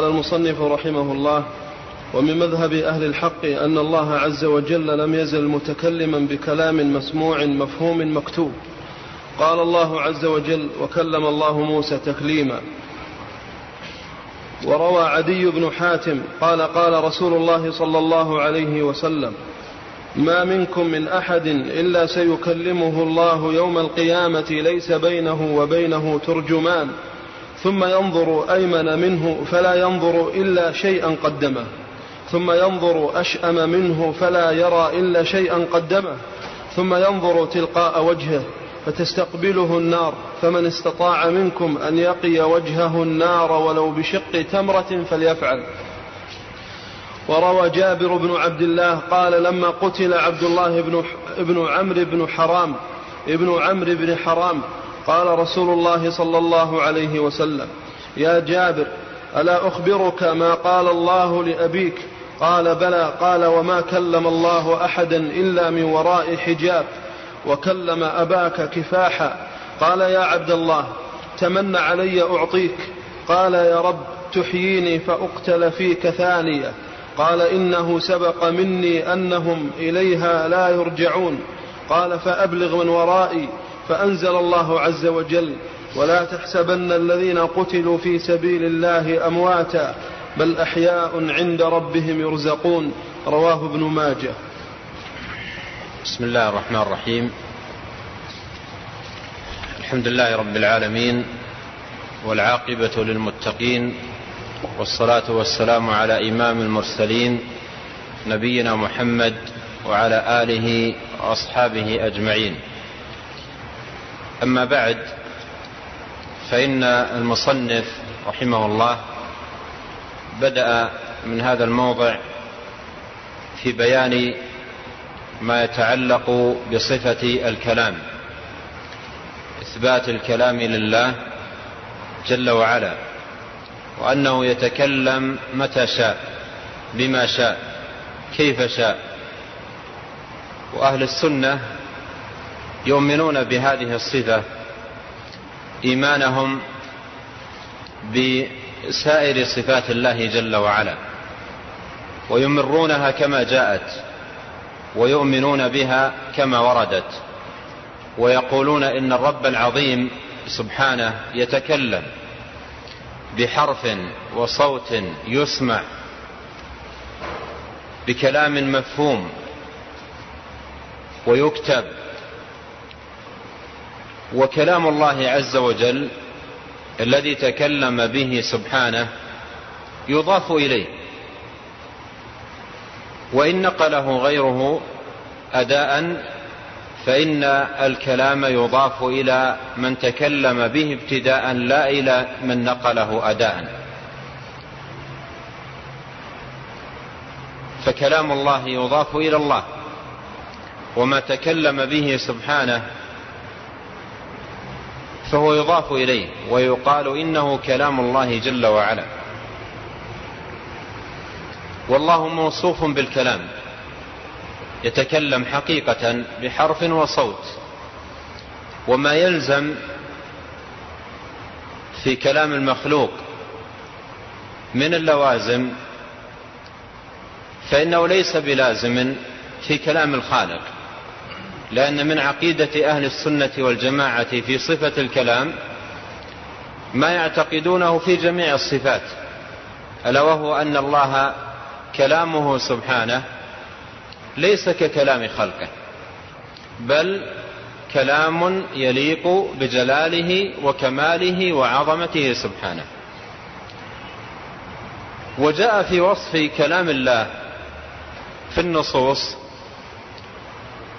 قال المصنف رحمه الله ومن مذهب أهل الحق أن الله عز وجل لم يزل متكلما بكلام مسموع مفهوم مكتوب. قال الله عز وجل وكلم الله موسى تكليما وروى عدي بن حاتم قال قال رسول الله صلى الله عليه وسلم ما منكم من أحد إلا سيكلمه الله يوم القيامة ليس بينه وبينه ترجمان ثم ينظر أيمن منه فلا ينظر إلا شيئا قدمه. ثم ينظر أشأم منه فلا يرى إلا شيئا قدمه. ثم ينظر تلقاء وجهه فتستقبله النار. فمن استطاع منكم أن يقي وجهه النار ولو بشق تمرة فليفعل. وروى جابر بن عبد الله قال لما قتل عبد الله بن ابن عمرو بن حرام ابن عمرو بن حرام قال رسول الله صلى الله عليه وسلم يا جابر ألا أخبرك ما قال الله لأبيك؟ قال بلى. قال وما كلم الله أحدا إلا من وراء حجاب وكلم أباك كفاحا. قال يا عبد الله تمن علي أعطيك. قال يا رب تحييني فأقتل فيك ثانية. قال إنه سبق مني أنهم إليها لا يرجعون. قال فأبلغ من ورائي. فأنزل الله عز وجل ولا تحسبن الذين قتلوا في سبيل الله أمواتا بل أحياء عند ربهم يرزقون. رواه ابن ماجه. بسم الله الرحمن الرحيم. الحمد لله رب العالمين والعاقبة للمتقين والصلاة والسلام على إمام المرسلين نبينا محمد وعلى آله وأصحابه أجمعين. أما بعد فإن المصنف رحمه الله بدأ من هذا الموضع في بيان ما يتعلق بصفة الكلام إثبات الكلام لله جل وعلا وأنه يتكلم متى شاء بما شاء كيف شاء وأهل السنة يؤمنون بهذه الصفة إيمانهم بسائر صفات الله جل وعلا ويمرونها كما جاءت ويؤمنون بها كما وردت ويقولون إن الرب العظيم سبحانه يتكلم بحرف وصوت يسمع بكلام مفهوم ويكتب وكلام الله عز وجل الذي تكلم به سبحانه يضاف إليه. وإن نقله غيره اداء فإن الكلام يضاف إلى من تكلم به ابتداء لا إلى من نقله أداء. فكلام الله يضاف إلى الله وما تكلم به سبحانه فهو يضاف إليه ويقال إنه كلام الله جل وعلا. والله موصوف بالكلام. يتكلم حقيقة بحرف وصوت. وما يلزم في كلام المخلوق من اللوازم فإنه ليس بلازم في كلام الخالق. لأن من عقيدة أهل السنة والجماعة في صفة الكلام ما يعتقدونه في جميع الصفات ألا وهو أن الله كلامه سبحانه ليس ككلام خلقه بل كلام يليق بجلاله وكماله وعظمته سبحانه. وجاء في وصف كلام الله في النصوص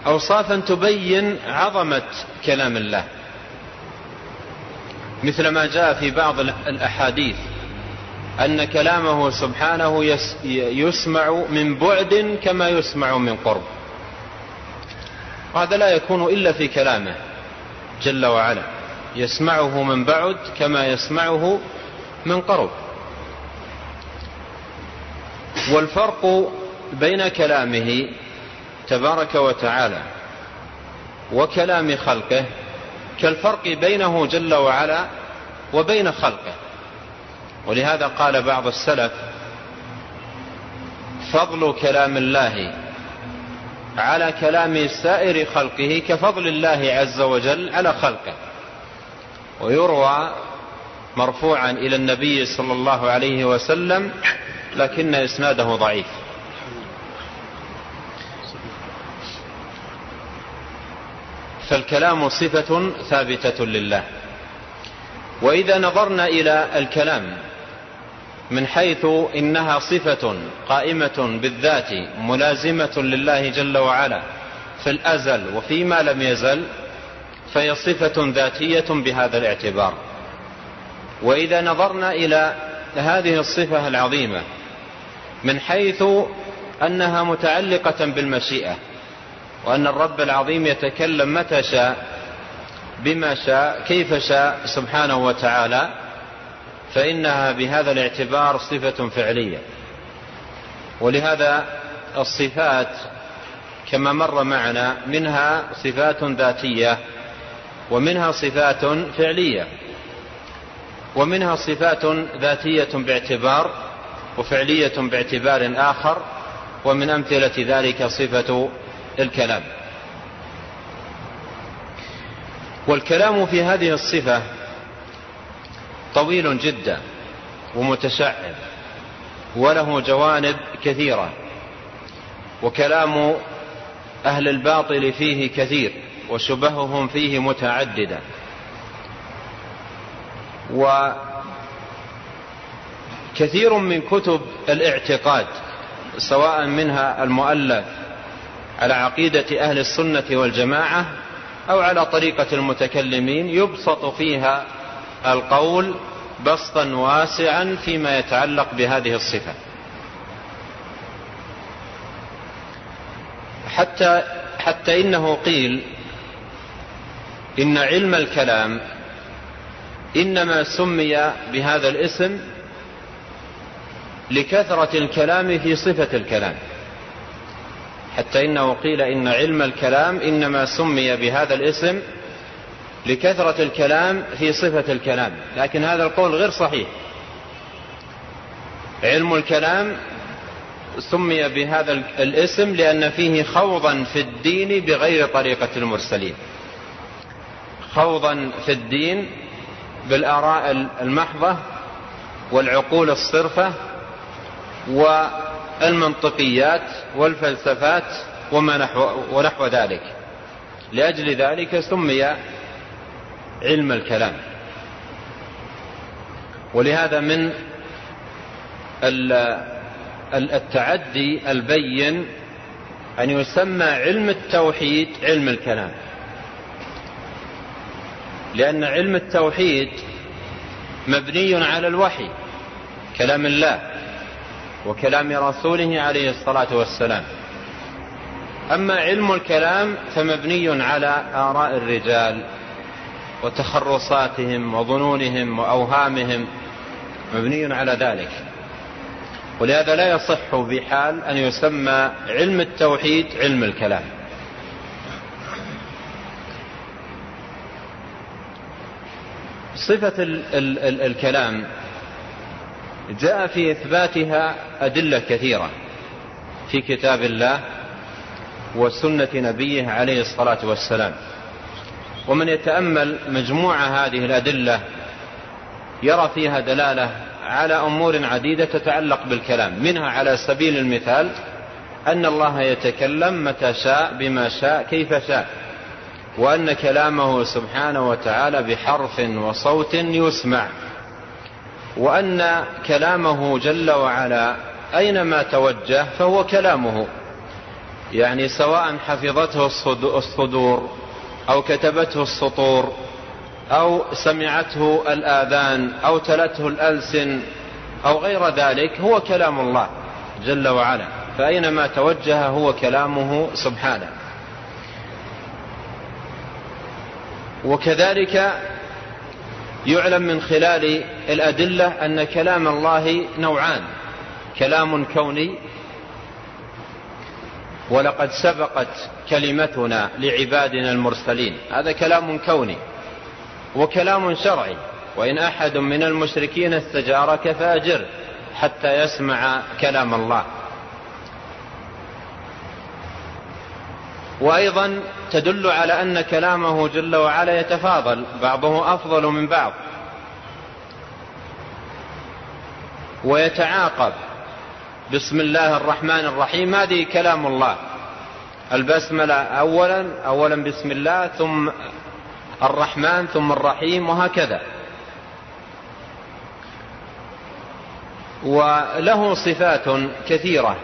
اوصافا تبين عظمة كلام الله. مثل ما جاء في بعض الأحاديث أن كلامه سبحانه يسمع من بعد كما يسمع من قرب. وهذا لا يكون إلا في كلامه جل وعلا. يسمعه من بعد كما يسمعه من قرب. والفرق بين كلامه تبارك وتعالى وكلام خلقه كالفرق بينه جل وعلا وبين خلقه. ولهذا قال بعض السلف فضل كلام الله على كلام سائر خلقه كفضل الله عز وجل على خلقه. ويروى مرفوعا إلى النبي صلى الله عليه وسلم لكن إسناده ضعيف. فالكلام صفة ثابتة لله. وإذا نظرنا إلى الكلام من حيث إنها صفة قائمة بالذات ملازمة لله جل وعلا في الأزل وفيما لم يزل فهي صفة ذاتية بهذا الاعتبار. وإذا نظرنا إلى هذه الصفة العظيمة من حيث أنها متعلقة بالمشيئة وأن الرب العظيم يتكلم متى شاء بما شاء كيف شاء سبحانه وتعالى فإنها بهذا الاعتبار صفة فعلية. ولهذا الصفات كما مر معنا منها صفات ذاتية ومنها صفات فعلية ومنها صفات ذاتية باعتبار وفعلية باعتبار آخر ومن أمثلة ذلك صفة الكلام. والكلام في هذه الصفة طويل جدا ومتشعب وله جوانب كثيرة وكلام أهل الباطل فيه كثير وشبههم فيه متعددة. وكثير من كتب الاعتقاد سواء منها المؤلف على عقيدة أهل السنة والجماعة أو على طريقة المتكلمين يبسط فيها القول بسطا واسعا فيما يتعلق بهذه الصفة. حتى حتى إنه قيل إن علم الكلام إنما سمي بهذا الاسم لكثرة الكلام في صفة الكلام. حتى إنه قيل إن علم الكلام إنما سمي بهذا الاسم لكثرة الكلام في صفة الكلام لكن هذا القول غير صحيح. علم الكلام سمي بهذا الاسم لأن فيه خوضا في الدين بغير طريقة المرسلين. خوضا في الدين بالآراء المحضة والعقول الصرفة والمنطقيات والفلسفات وما نحو, ونحو ذلك. لأجل ذلك سمي علم الكلام. ولهذا من التعدي البين أن يسمى علم التوحيد علم الكلام. لأن علم التوحيد مبني على الوحي كلام الله. وكلام رسوله عليه الصلاة والسلام. أما علم الكلام فمبني على آراء الرجال وتخرصاتهم وظنونهم وأوهامهم مبني على ذلك. ولهذا لا يصح بحال أن يسمى علم التوحيد علم الكلام. صفة ال ال ال الكلام جاء في إثباتها أدلة كثيرة في كتاب الله وسنة نبيه عليه الصلاة والسلام. ومن يتأمل مجموعة هذه الأدلة يرى فيها دلالة على أمور عديدة تتعلق بالكلام منها على سبيل المثال أن الله يتكلم متى شاء بما شاء كيف شاء وأن كلامه سبحانه وتعالى بحرف وصوت يسمع. وأن كلامه جل وعلا أينما توجه فهو كلامه. يعني سواء حفظته الصدور أو كتبته السطور أو سمعته الآذان أو تلته الألسن أو غير ذلك هو كلام الله جل وعلا. فأينما توجه هو كلامه سبحانه. وكذلك يعلم من خلال الأدلة أن كلام الله نوعان. كلام كوني ولقد سبقت كلمتنا لعبادنا المرسلين. هذا كلام كوني وكلام شرعي. وإن أحد من المشركين استجارك فأجر حتى يسمع كلام الله. وأيضا تدل على أن كلامه جل وعلا يتفاضل بعضه أفضل من بعض. ويتعاقب. بسم الله الرحمن الرحيم. هذه كلام الله. البسملة أولا أولا بسم الله ثم الرحمن ثم الرحيم وهكذا. وله صفات كثيرة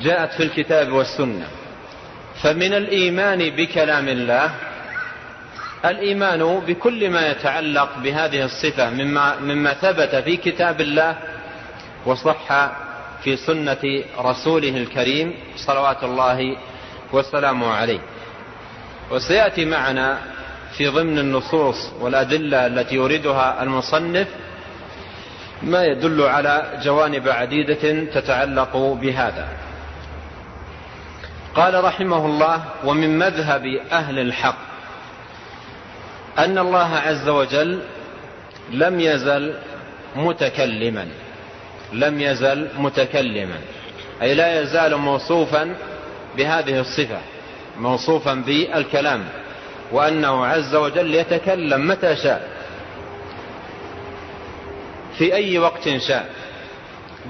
جاءت في الكتاب والسنة. فمن الإيمان بكلام الله الإيمان بكل ما يتعلق بهذه الصفة مما, مما ثبت في كتاب الله وصح في سنة رسوله الكريم صلوات الله وسلامه عليه. وسيأتي معنا في ضمن النصوص والأدلة التي يريدها المصنف ما يدل على جوانب عديدة تتعلق بهذا. قال رحمه الله ومن مذهب أهل الحق أن الله عز وجل لم يزل متكلما لم يزل متكلما أي لا يزال موصوفا بهذه الصفة موصوفا بالكلام وأنه عز وجل يتكلم متى شاء في أي وقت شاء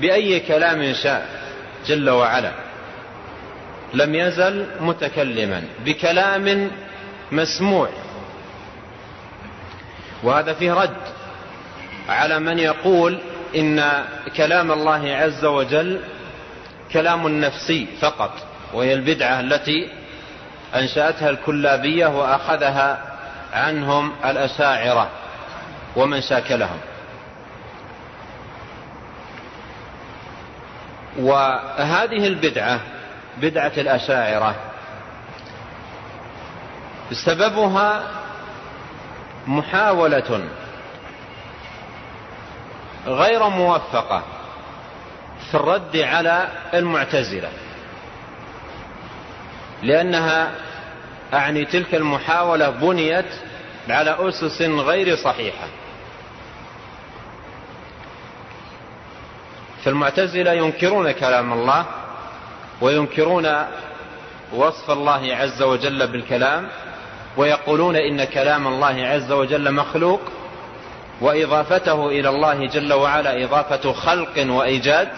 بأي كلام شاء جل وعلا. لم يزل متكلما بكلام مسموع. وهذا فيه رد على من يقول إن كلام الله عز وجل كلام نفسي فقط وهي البدعة التي أنشأتها الكلابية وأخذها عنهم الأشاعرة ومن شاكلهم وهذه البدعة بدعة الأشاعرة. سببها محاولة غير موفقة في الرد على المعتزلة لأنها أعني تلك المحاولة بنيت على أسس غير صحيحة. فالمعتزلة ينكرون كلام الله وينكرون وصف الله عز وجل بالكلام ويقولون إن كلام الله عز وجل مخلوق وإضافته إلى الله جل وعلا إضافة خلق وإيجاد.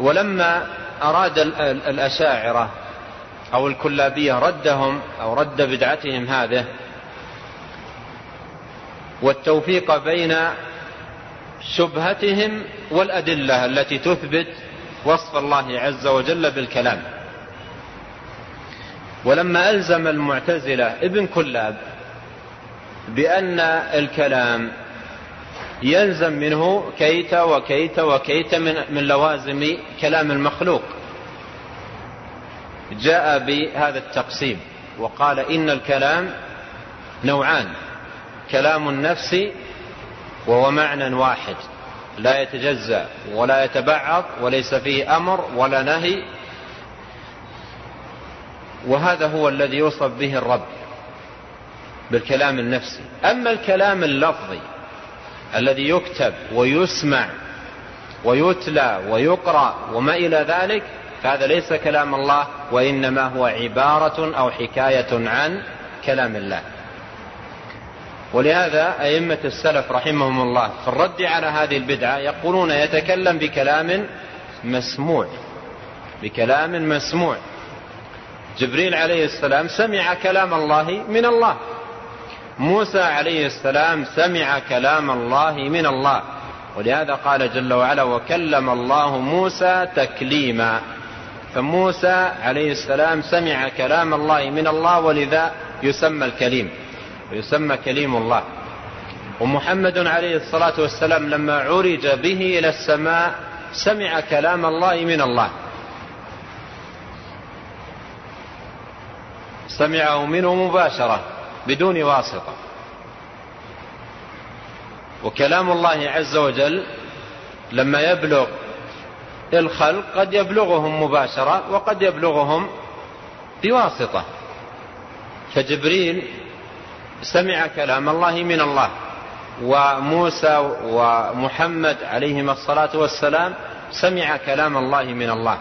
ولما أراد الأشاعرة أو الكلابية ردهم أو رد بدعتهم هذه والتوفيق بين شبهتهم والأدلة التي تثبت وصف الله عز وجل بالكلام. ولما ألزم المعتزلة ابن كلاب بأن الكلام يلزم منه كيت وكيت وكيت من, من لوازم كلام المخلوق جاء بهذا التقسيم وقال إن الكلام نوعان كلام النفس وهو معنى واحد. لا يتجزأ ولا يتبعض وليس فيه أمر ولا نهي. وهذا هو الذي يوصف به الرب بالكلام النفسي. أما الكلام اللفظي الذي يكتب ويسمع ويتلى ويقرأ وما إلى ذلك فهذا ليس كلام الله وإنما هو عبارة أو حكاية عن كلام الله. ولهذا أئمة السلف رحمهم الله في الرد على هذه البدعة يقولون يتكلم بكلام مسموع بكلام مسموع. جبريل عليه السلام سمع كلام الله من الله. موسى عليه السلام سمع كلام الله من الله. ولهذا قال جل وعلا وكلم الله موسى تكليما فموسى عليه السلام سمع كلام الله من الله ولذا يسمى الكليم. ويسمى كليم الله. ومحمد عليه الصلاة والسلام لما عرج به إلى السماء سمع كلام الله من الله. سمعه منه مباشرة بدون واسطة. وكلام الله عز وجل لما يبلغ الخلق قد يبلغهم مباشرة وقد يبلغهم بواسطة. فجبريل سمع كلام الله من الله. وموسى ومحمد عليهما الصلاة والسلام سمع كلام الله من الله.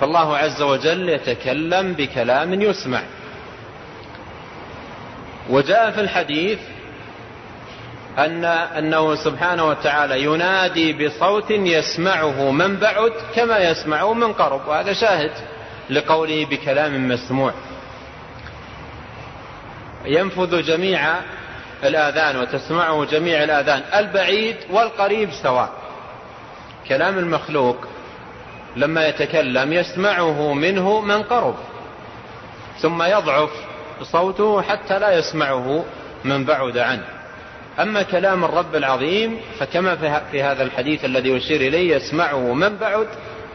فالله عز وجل يتكلم بكلام يسمع. وجاء في الحديث أن أنه سبحانه وتعالى ينادي بصوت يسمعه من بعد كما يسمعه من قرب. وهذا شاهد لقوله بكلام مسموع. ينفذ جميع الآذان وتسمعه جميع الآذان البعيد والقريب سواء. كلام المخلوق لما يتكلم يسمعه منه من قرب ثم يضعف صوته حتى لا يسمعه من بعد عنه. أما كلام الرب العظيم فكما في هذا الحديث الذي يشير إليه يسمعه من بعد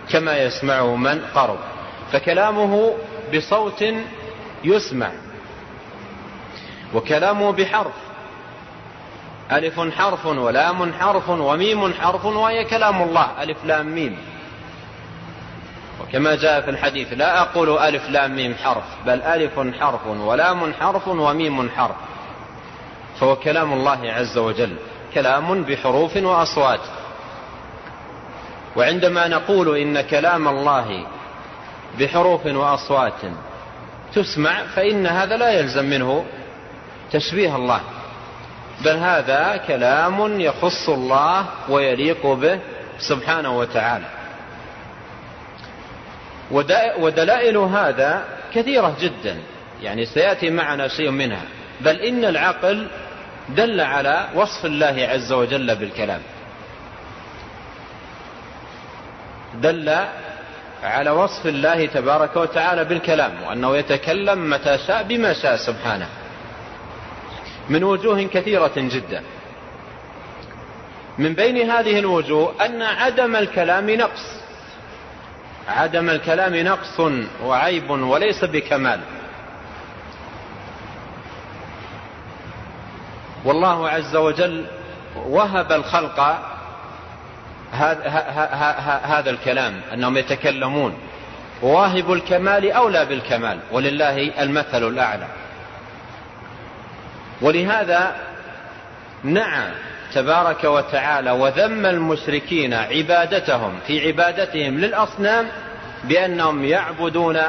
كما يسمعه من قرب. فكلامه بصوت يسمع. وكلامه بحرف. ألف حرف ولام حرف وميم حرف وهي كلام الله. ألف لام ميم. وكما جاء في الحديث لا أقول ألف لام ميم حرف بل ألف حرف ولام حرف وميم حرف. فهو كلام الله عز وجل. كلام بحروف وأصوات. وعندما نقول إن كلام الله بحروف وأصوات تسمع فإن هذا لا يلزم منه تشبيه الله. بل هذا كلام يخص الله ويليق به سبحانه وتعالى. ودلائل هذا كثيرة جدا. يعني سيأتي معنا شيء منها. بل إن العقل دل على وصف الله عز وجل بالكلام. دل على وصف الله تبارك وتعالى بالكلام وأنه يتكلم متى شاء بما شاء سبحانه. من وجوه كثيرة جدا. من بين هذه الوجوه أن عدم الكلام نقص. عدم الكلام نقص وعيب وليس بكمال. والله عز وجل وهب الخلق هذا الكلام أنهم يتكلمون. وواهب الكمال أولى بالكمال ولله المثل الأعلى. ولهذا نعى تبارك وتعالى وذم المشركين عبادتهم في عبادتهم للأصنام بأنهم يعبدون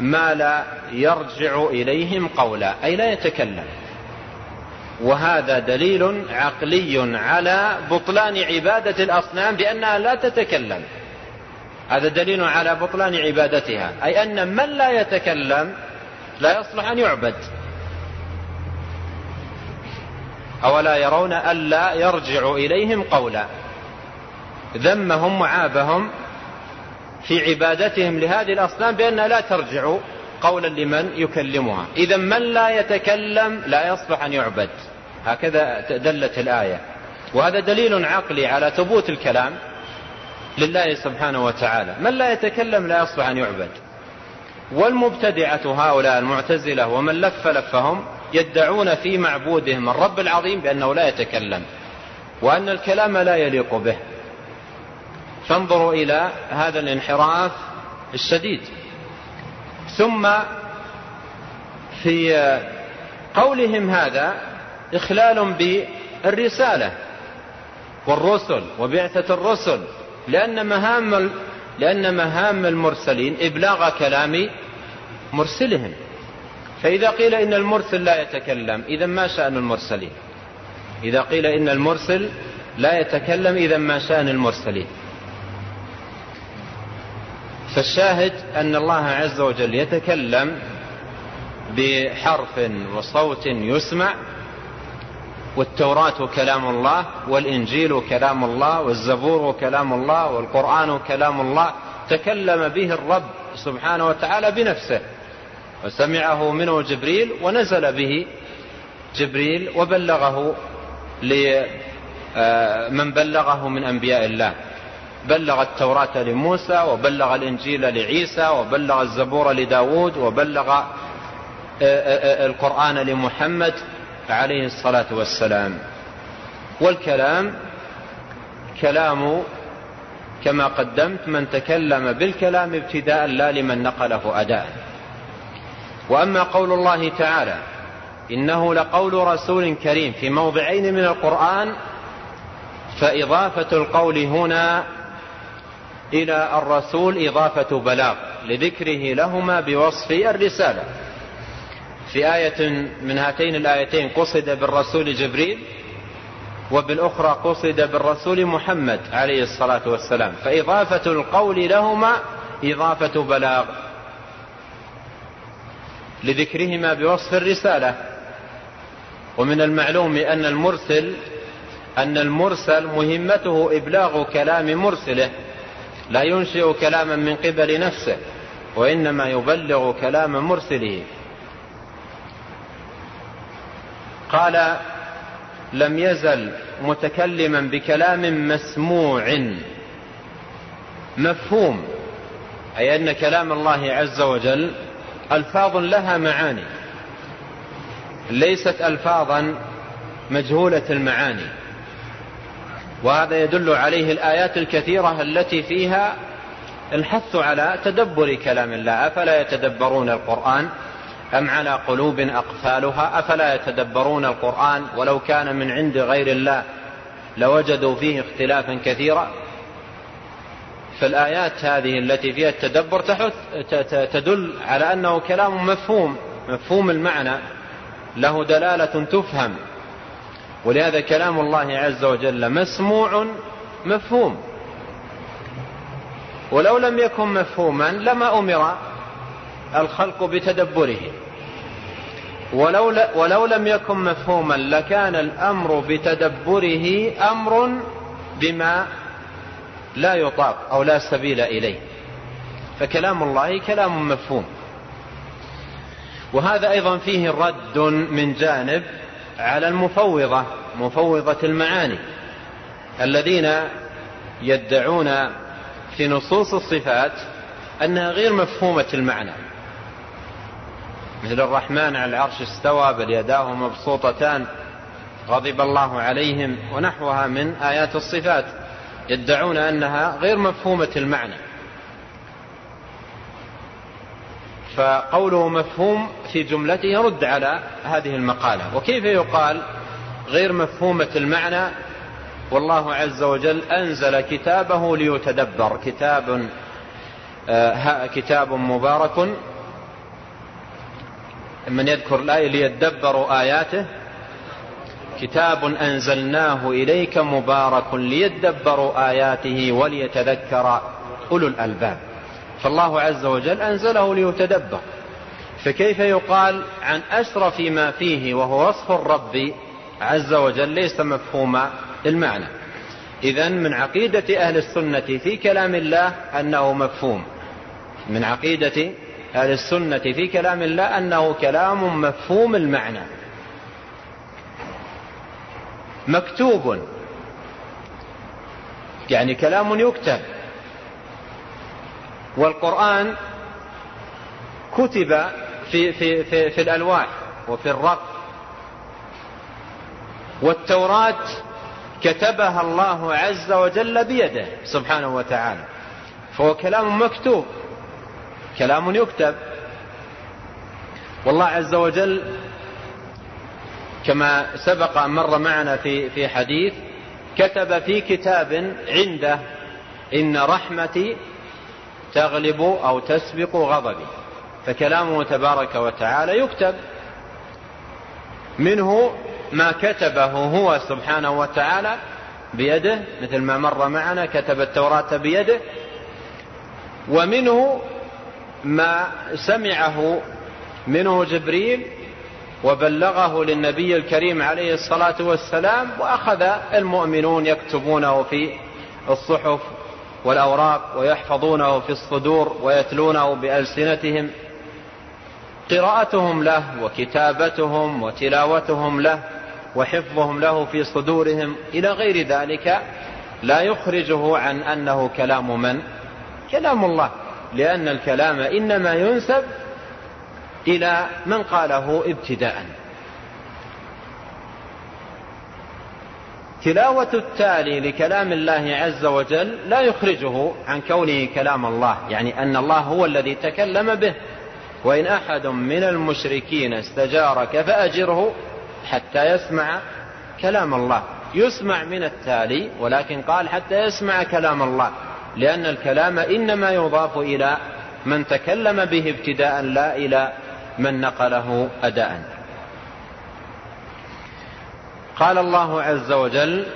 ما لا يرجع إليهم قولا أي لا يتكلم. وهذا دليل عقلي على بطلان عبادة الأصنام بأنها لا تتكلم. هذا دليل على بطلان عبادتها أي أن من لا يتكلم لا يصلح أن يعبد. أولا يرون ألا يرجع إليهم قولا. ذمهم وعابهم في عبادتهم لهذه الأصنام بأنها لا ترجع قولا لمن يكلمها. إذا من لا يتكلم لا يصلح أن يعبد. هكذا دلت الآية. وهذا دليل عقلي على ثبوت الكلام لله سبحانه وتعالى. من لا يتكلم لا يصلح أن يعبد. والمبتدعة هؤلاء المعتزلة ومن لف لفهم يدعون في معبودهم الرب العظيم بأنه لا يتكلم وأن الكلام لا يليق به. فانظروا إلى هذا الانحراف الشديد. ثم في قولهم هذا إخلال بالرسالة والرسل وبعثة الرسل لأن مهام لأن مهام المرسلين إبلاغ كلام مرسلهم. فإذا قيل إن المرسل لا يتكلم إذا ما شأن المرسلين؟ إذا قيل إن المرسل لا يتكلم إذا ما شأن المرسلين؟ فالشاهد أن الله عز وجل يتكلم بحرف وصوت يسمع والتوراة كلام الله والإنجيل كلام الله والزبور كلام الله والقرآن كلام الله تكلم به الرب سبحانه وتعالى بنفسه. وسمعه منه جبريل ونزل به جبريل وبلغه لمن بلغه من أنبياء الله. بلغ التوراة لموسى وبلغ الإنجيل لعيسى وبلغ الزبور لداود وبلغ القرآن لمحمد عليه الصلاة والسلام. والكلام كلام كما قدمت من تكلم بالكلام ابتداء لا لمن نقله أداء. وأما قول الله تعالى إنه لقول رسول كريم في موضعين من القرآن فإضافة القول هنا إلى الرسول إضافة بلاغ لذكره لهما بوصف الرسالة. في آية من هاتين الآيتين قصد بالرسول جبريل وبالأخرى قصد بالرسول محمد عليه الصلاة والسلام. فإضافة القول لهما إضافة بلاغ. لذكرهما بوصف الرسالة. ومن المعلوم أن المرسل أن المرسل مهمته إبلاغ كلام مرسله لا ينشئ كلاما من قبل نفسه وإنما يبلغ كلام مرسله. قال لم يزل متكلما بكلام مسموع. مفهوم أي أن كلام الله عز وجل ألفاظ لها معاني. ليست ألفاظا مجهولة المعاني. وهذا يدل عليه الآيات الكثيرة التي فيها الحث على تدبر كلام الله. أفلا يتدبرون القرآن أم على قلوب أقفالها؟ أفلا يتدبرون القرآن ولو كان من عند غير الله لوجدوا فيه اختلافا كثيرا؟ فالآيات هذه التي فيها التدبر تدل على أنه كلام مفهوم مفهوم المعنى له دلالة تفهم. ولهذا كلام الله عز وجل مسموع مفهوم. ولو لم يكن مفهوما لما أمر الخلق بتدبره. ولو, ولو لم يكن مفهوما لكان الأمر بتدبره أمر بما لا يطاق أو لا سبيل إليه. فكلام الله كلام مفهوم. وهذا أيضا فيه رد من جانب على المفوضة مفوضة المعاني. الذين يدعون في نصوص الصفات أنها غير مفهومة المعنى. مثل الرحمن على العرش استوى بل يداه مبسوطتان غضب الله عليهم ونحوها من آيات الصفات. يدعون أنها غير مفهومة المعنى. فقوله مفهوم في جملته يرد على هذه المقالة. وكيف يقال غير مفهومة المعنى؟ والله عز وجل أنزل كتابه ليتدبر. كتاب آه كتاب مبارك. من يذكر الآية ليدبروا آياته. كتاب أنزلناه إليك مبارك ليدبروا آياته وليتذكر أولو الألباب. فالله عز وجل أنزله ليتدبر. فكيف يقال عن أشرف ما فيه وهو وصف الرب عز وجل؟ ليس مفهوم المعنى إذا من عقيدة أهل السنة في كلام الله أنه مفهوم. من عقيدة أهل السنة في كلام الله أنه كلام مفهوم المعنى. مكتوب. يعني كلام يكتب. والقرآن كتب في, في, في, في الألواح وفي الرق. والتوراة كتبها الله عز وجل بيده سبحانه وتعالى. فهو كلام مكتوب. كلام يكتب. والله عز وجل كما سبق أن مر معنا في في حديث كتب في كتاب عنده إن رحمتي تغلب أو تسبق غضبي. فكلامه تبارك وتعالى يكتب. منه ما كتبه هو سبحانه وتعالى بيده مثل ما مر معنا كتب التوراة بيده. ومنه ما سمعه منه جبريل وبلغه للنبي الكريم عليه الصلاة والسلام وأخذ المؤمنون يكتبونه في الصحف والأوراق ويحفظونه في الصدور ويتلونه بألسنتهم. قراءتهم له وكتابتهم وتلاوتهم له وحفظهم له في صدورهم. إلى غير ذلك لا يخرجه عن أنه كلام من؟ كلام الله. لأن الكلام إنما ينسب إلى من قاله ابتداء. تلاوة التالي لكلام الله عز وجل لا يخرجه عن كونه كلام الله يعني أن الله هو الذي تكلم به وإن أحد من المشركين استجارك فأجره حتى يسمع كلام الله. يسمع من التالي ولكن قال حتى يسمع كلام الله لأن الكلام إنما يضاف إلى من تكلم به ابتداء لا إلى من نقله أداء. قال الله عز وجل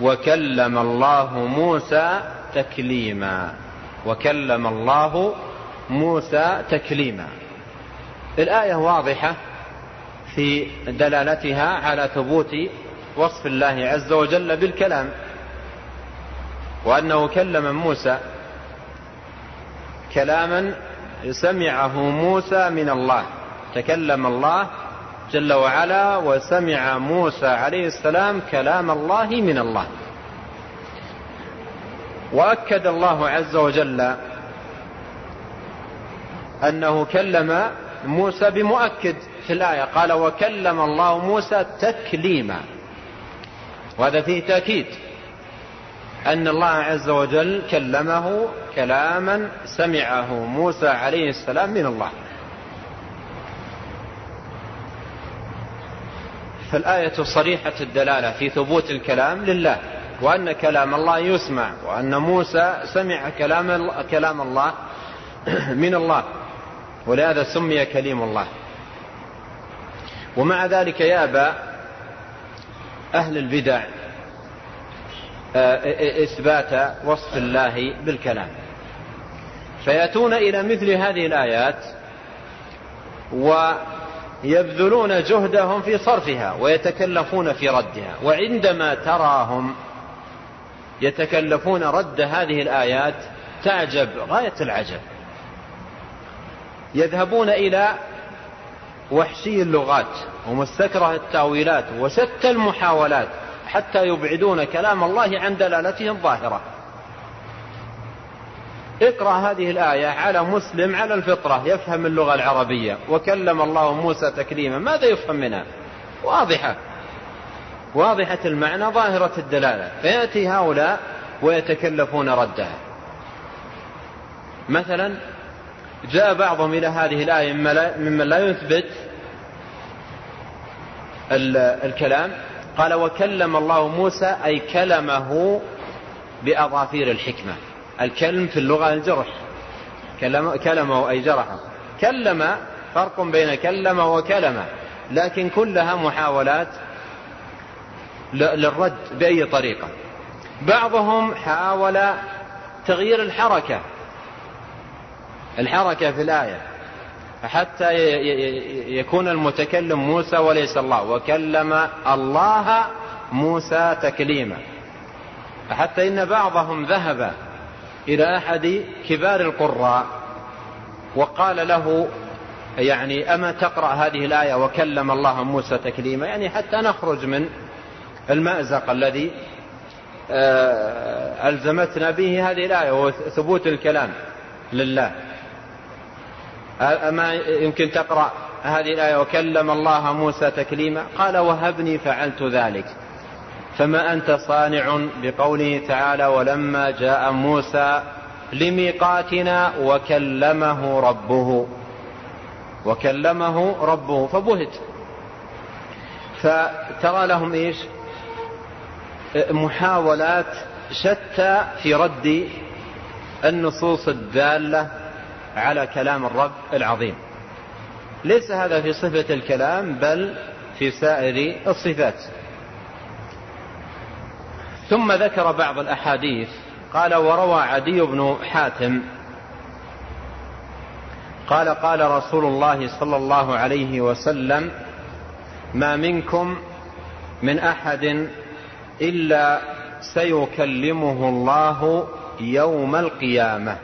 وكلم الله موسى تكليما. وكلم الله موسى تكليما. الآية واضحة في دلالتها على ثبوت وصف الله عز وجل بالكلام. وأنه كلم موسى كلاما سمعه موسى من الله. تكلم الله جل وعلا وسمع موسى عليه السلام كلام الله من الله. وأكد الله عز وجل أنه كلم موسى بمؤكد في الآية. قال وكلم الله موسى تكليما. وهذا فيه تأكيد. أن الله عز وجل كلمه كلاما سمعه موسى عليه السلام من الله. فالآية صريحة الدلالة في ثبوت الكلام لله وأن كلام الله يسمع وأن موسى سمع كلام كلام الله من الله. ولهذا سمي كليم الله. ومع ذلك يابى أهل البدع إثبات وصف الله بالكلام. فيأتون إلى مثل هذه الآيات ويبذلون جهدهم في صرفها ويتكلفون في ردها. وعندما تراهم يتكلفون رد هذه الآيات تعجب غاية العجب. يذهبون إلى وحشي اللغات ومستكره التأويلات وشتى المحاولات حتى يبعدون كلام الله عن دلالته الظاهرة. اقرأ هذه الآية على مسلم على الفطرة يفهم اللغة العربية. وكلم الله موسى تكليما. ماذا يفهم منها؟ واضحة. واضحة المعنى ظاهرة الدلالة. فيأتي هؤلاء ويتكلفون ردها. مثلا جاء بعضهم إلى هذه الآية ممن لا يثبت الكلام. قال وكلم الله موسى أي كلمه بأظافير الحكمة. الكلم في اللغة الجرح. كلم كلمه أي جرحه كلم فرق بين كلم وكلم. لكن كلها محاولات للرد بأي طريقة. بعضهم حاول تغيير الحركة. الحركة في الآية. حتى يكون المتكلم موسى وليس الله وكلم الله موسى تكليما. حتى إن بعضهم ذهب إلى أحد كبار القراء وقال له يعني أما تقرأ هذه الآية وكلم الله موسى تكليما؟ يعني حتى نخرج من المأزق الذي آه، ألزمتنا به هذه الآية وهو ثبوت الكلام لله. أما يمكن تقرأ هذه الآية وكلم الله موسى تكليما. قال وهبني فعلت ذلك. فما أنت صانع بقوله تعالى ولما جاء موسى لميقاتنا وكلمه ربه. وكلمه ربه فبهت. فترى لهم إيش؟ محاولات شتى في رد النصوص الدالة على كلام الرب العظيم. ليس هذا في صفة الكلام بل في سائر الصفات. ثم ذكر بعض الأحاديث. قال وروى عدي بن حاتم. قال قال رسول الله صلى الله عليه وسلم ما منكم من أحد إلا سيكلمه الله يوم القيامة.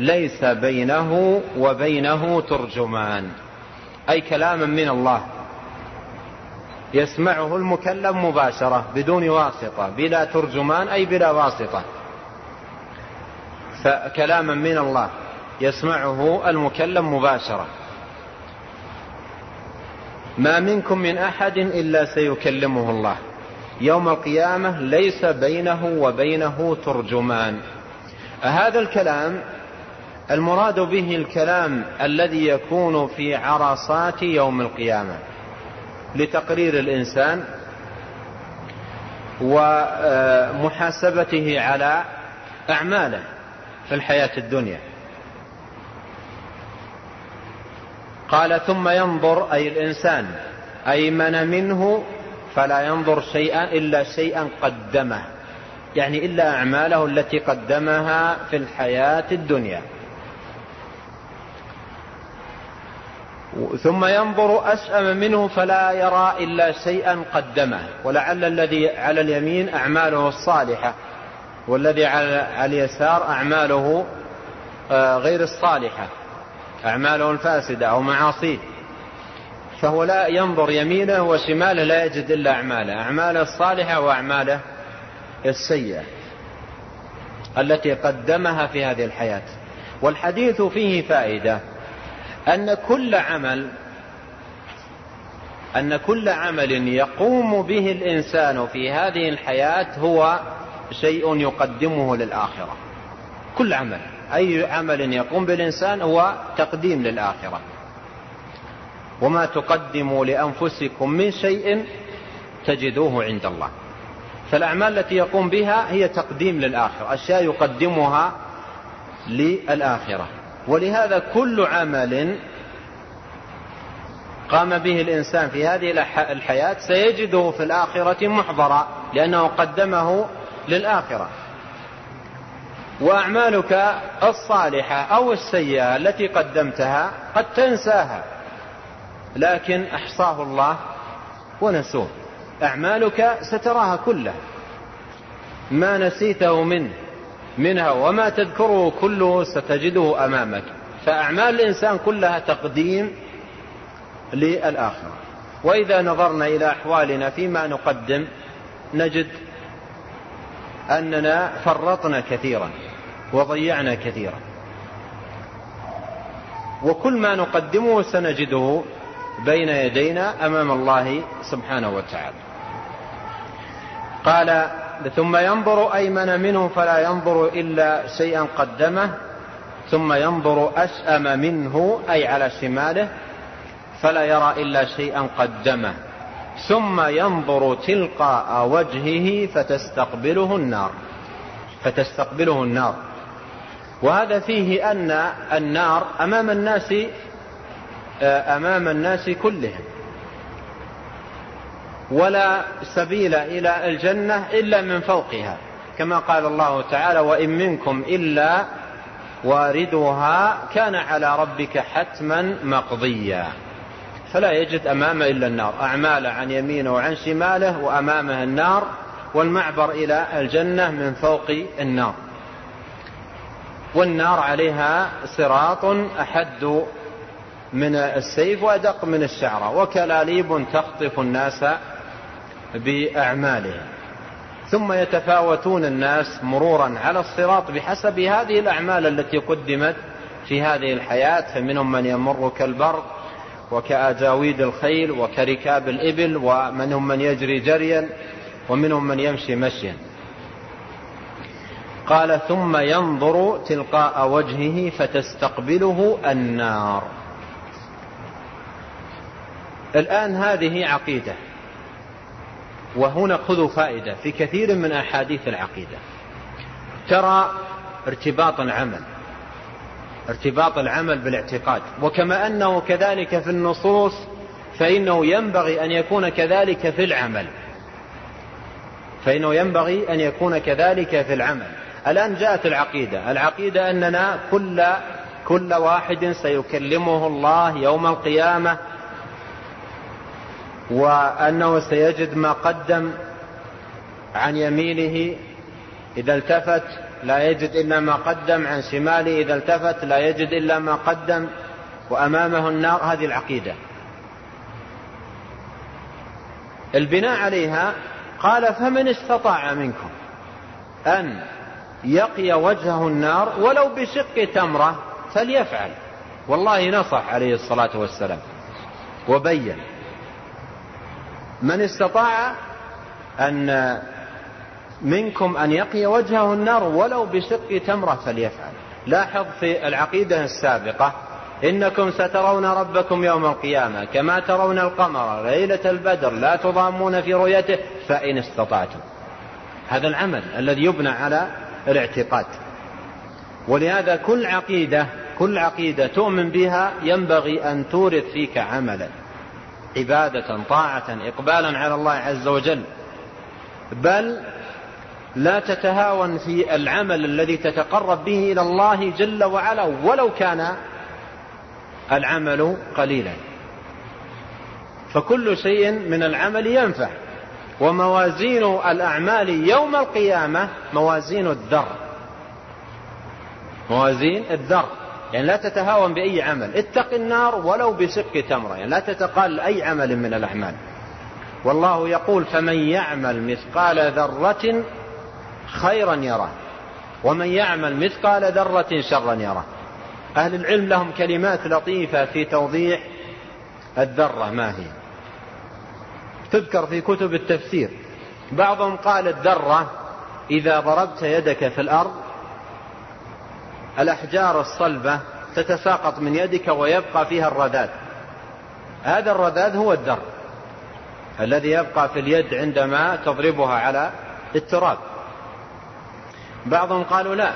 ليس بينه وبينه ترجمان. أي كلاما من الله. يسمعه المكلم مباشرة بدون واسطة. بلا ترجمان أي بلا واسطة. فكلاما من الله. يسمعه المكلم مباشرة. ما منكم من أحد إلا سيكلمه الله. يوم القيامة ليس بينه وبينه ترجمان. هذا الكلام المراد به الكلام الذي يكون في عرصات يوم القيامة لتقرير الإنسان ومحاسبته على أعماله في الحياة الدنيا. قال ثم ينظر أي الإنسان أيمن منه فلا ينظر شيئا إلا شيئا قدمه يعني إلا أعماله التي قدمها في الحياة الدنيا. ثم ينظر أسأم منه فلا يرى إلا شيئا قدمه ولعل الذي على اليمين أعماله الصالحة والذي على اليسار أعماله آه، غير الصالحة أعماله الفاسدة أو معاصيه. فهو لا ينظر يمينه وشماله لا يجد إلا أعماله أعماله الصالحة وأعماله السيئة التي قدمها في هذه الحياة. والحديث فيه فائدة. أن كل عمل أن كل عمل يقوم به الإنسان في هذه الحياة هو شيء يقدمه للآخرة. كل عمل أي عمل يقوم بالإنسان هو تقديم للآخرة. وما تقدموا لأنفسكم من شيء تجدوه عند الله. فالأعمال التي يقوم بها هي تقديم للآخرة أشياء يقدمها للآخرة. ولهذا كل عمل قام به الإنسان في هذه الحياة سيجده في الآخرة محضرا لأنه قدمه للآخرة. وأعمالك الصالحة أو السيئة التي قدمتها قد تنساها لكن أحصاه الله ونسوه. أعمالك ستراها كلها. ما نسيته منه منها وما تذكره كله ستجده أمامك. فأعمال الإنسان كلها تقديم للآخرة. وإذا نظرنا إلى أحوالنا فيما نقدم نجد أننا فرطنا كثيرا وضيعنا كثيرا. وكل ما نقدمه سنجده بين يدينا أمام الله سبحانه وتعالى. قال ثم ينظر أيمن منه فلا ينظر إلا شيئا قدمه ثم ينظر أشأم منه أي على شماله فلا يرى إلا شيئا قدمه. ثم ينظر تلقاء وجهه فتستقبله النار فتستقبله النار. وهذا فيه أن النار أمام الناس أمام الناس كلهم. ولا سبيل إلى الجنة إلا من فوقها. كما قال الله تعالى وإن منكم إلا واردها كان على ربك حتما مقضيا. فلا يجد أمامه إلا النار. أعمال عن يمينه وعن شماله وأمامه النار والمعبر إلى الجنة من فوق النار. والنار عليها صراط أحد من السيف وأدق من الشعرة. وكلاليب تخطف الناس بأعمالهم. ثم يتفاوتون الناس مرورا على الصراط بحسب هذه الأعمال التي قدمت في هذه الحياة. فمنهم من يمر كالبر وكأجاويد الخيل وكركاب الإبل ومنهم من يجري جريا ومنهم من يمشي مشيا. قال ثم ينظر تلقاء وجهه فتستقبله النار. الآن هذه عقيدة. وهنا خذوا فائدة في كثير من أحاديث العقيدة. ترى ارتباط العمل ارتباط العمل بالاعتقاد. وكما أنه كذلك في النصوص فإنه ينبغي أن يكون كذلك في العمل. فإنه ينبغي أن يكون كذلك في العمل. الآن جاءت العقيدة. العقيدة أننا كل كل واحد سيكلمه الله يوم القيامة وأنه سيجد ما قدم عن يمينه إذا التفت لا يجد إلا ما قدم عن شماله إذا التفت لا يجد إلا ما قدم وأمامه النار هذه العقيدة. البناء عليها قال فمن استطاع منكم أن يقي وجهه النار ولو بشق تمرة فليفعل. والله نصح عليه الصلاة والسلام وبين من استطاع أن منكم أن يقي وجهه النار ولو بشق تمرة فليفعل. لاحظ في العقيدة السابقة إنكم سترون ربكم يوم القيامة كما ترون القمر ليلة البدر لا تضامون في رؤيته فإن استطعتم. هذا العمل الذي يبنى على الاعتقاد. ولهذا كل عقيدة كل عقيدة تؤمن بها ينبغي أن تورث فيك عملا. عبادة طاعة إقبالا على الله عز وجل. بل لا تتهاون في العمل الذي تتقرب به إلى الله جل وعلا ولو كان العمل قليلا. فكل شيء من العمل ينفع. وموازين الأعمال يوم القيامة موازين الذر. موازين الذر. يعني لا تتهاون بأي عمل. اتق النار ولو بشق تمرة. يعني لا تتقال أي عمل من الأعمال. والله يقول فمن يعمل مثقال ذرة خيرا يره. ومن يعمل مثقال ذرة شرا يره. أهل العلم لهم كلمات لطيفة في توضيح الذرة ما هي. تذكر في كتب التفسير. بعضهم قال الذرة إذا ضربت يدك في الأرض الأحجار الصلبة تتساقط من يدك ويبقى فيها الرذاذ. هذا الرذاذ هو الذر الذي يبقى في اليد عندما تضربها على التراب. بعضهم قالوا لا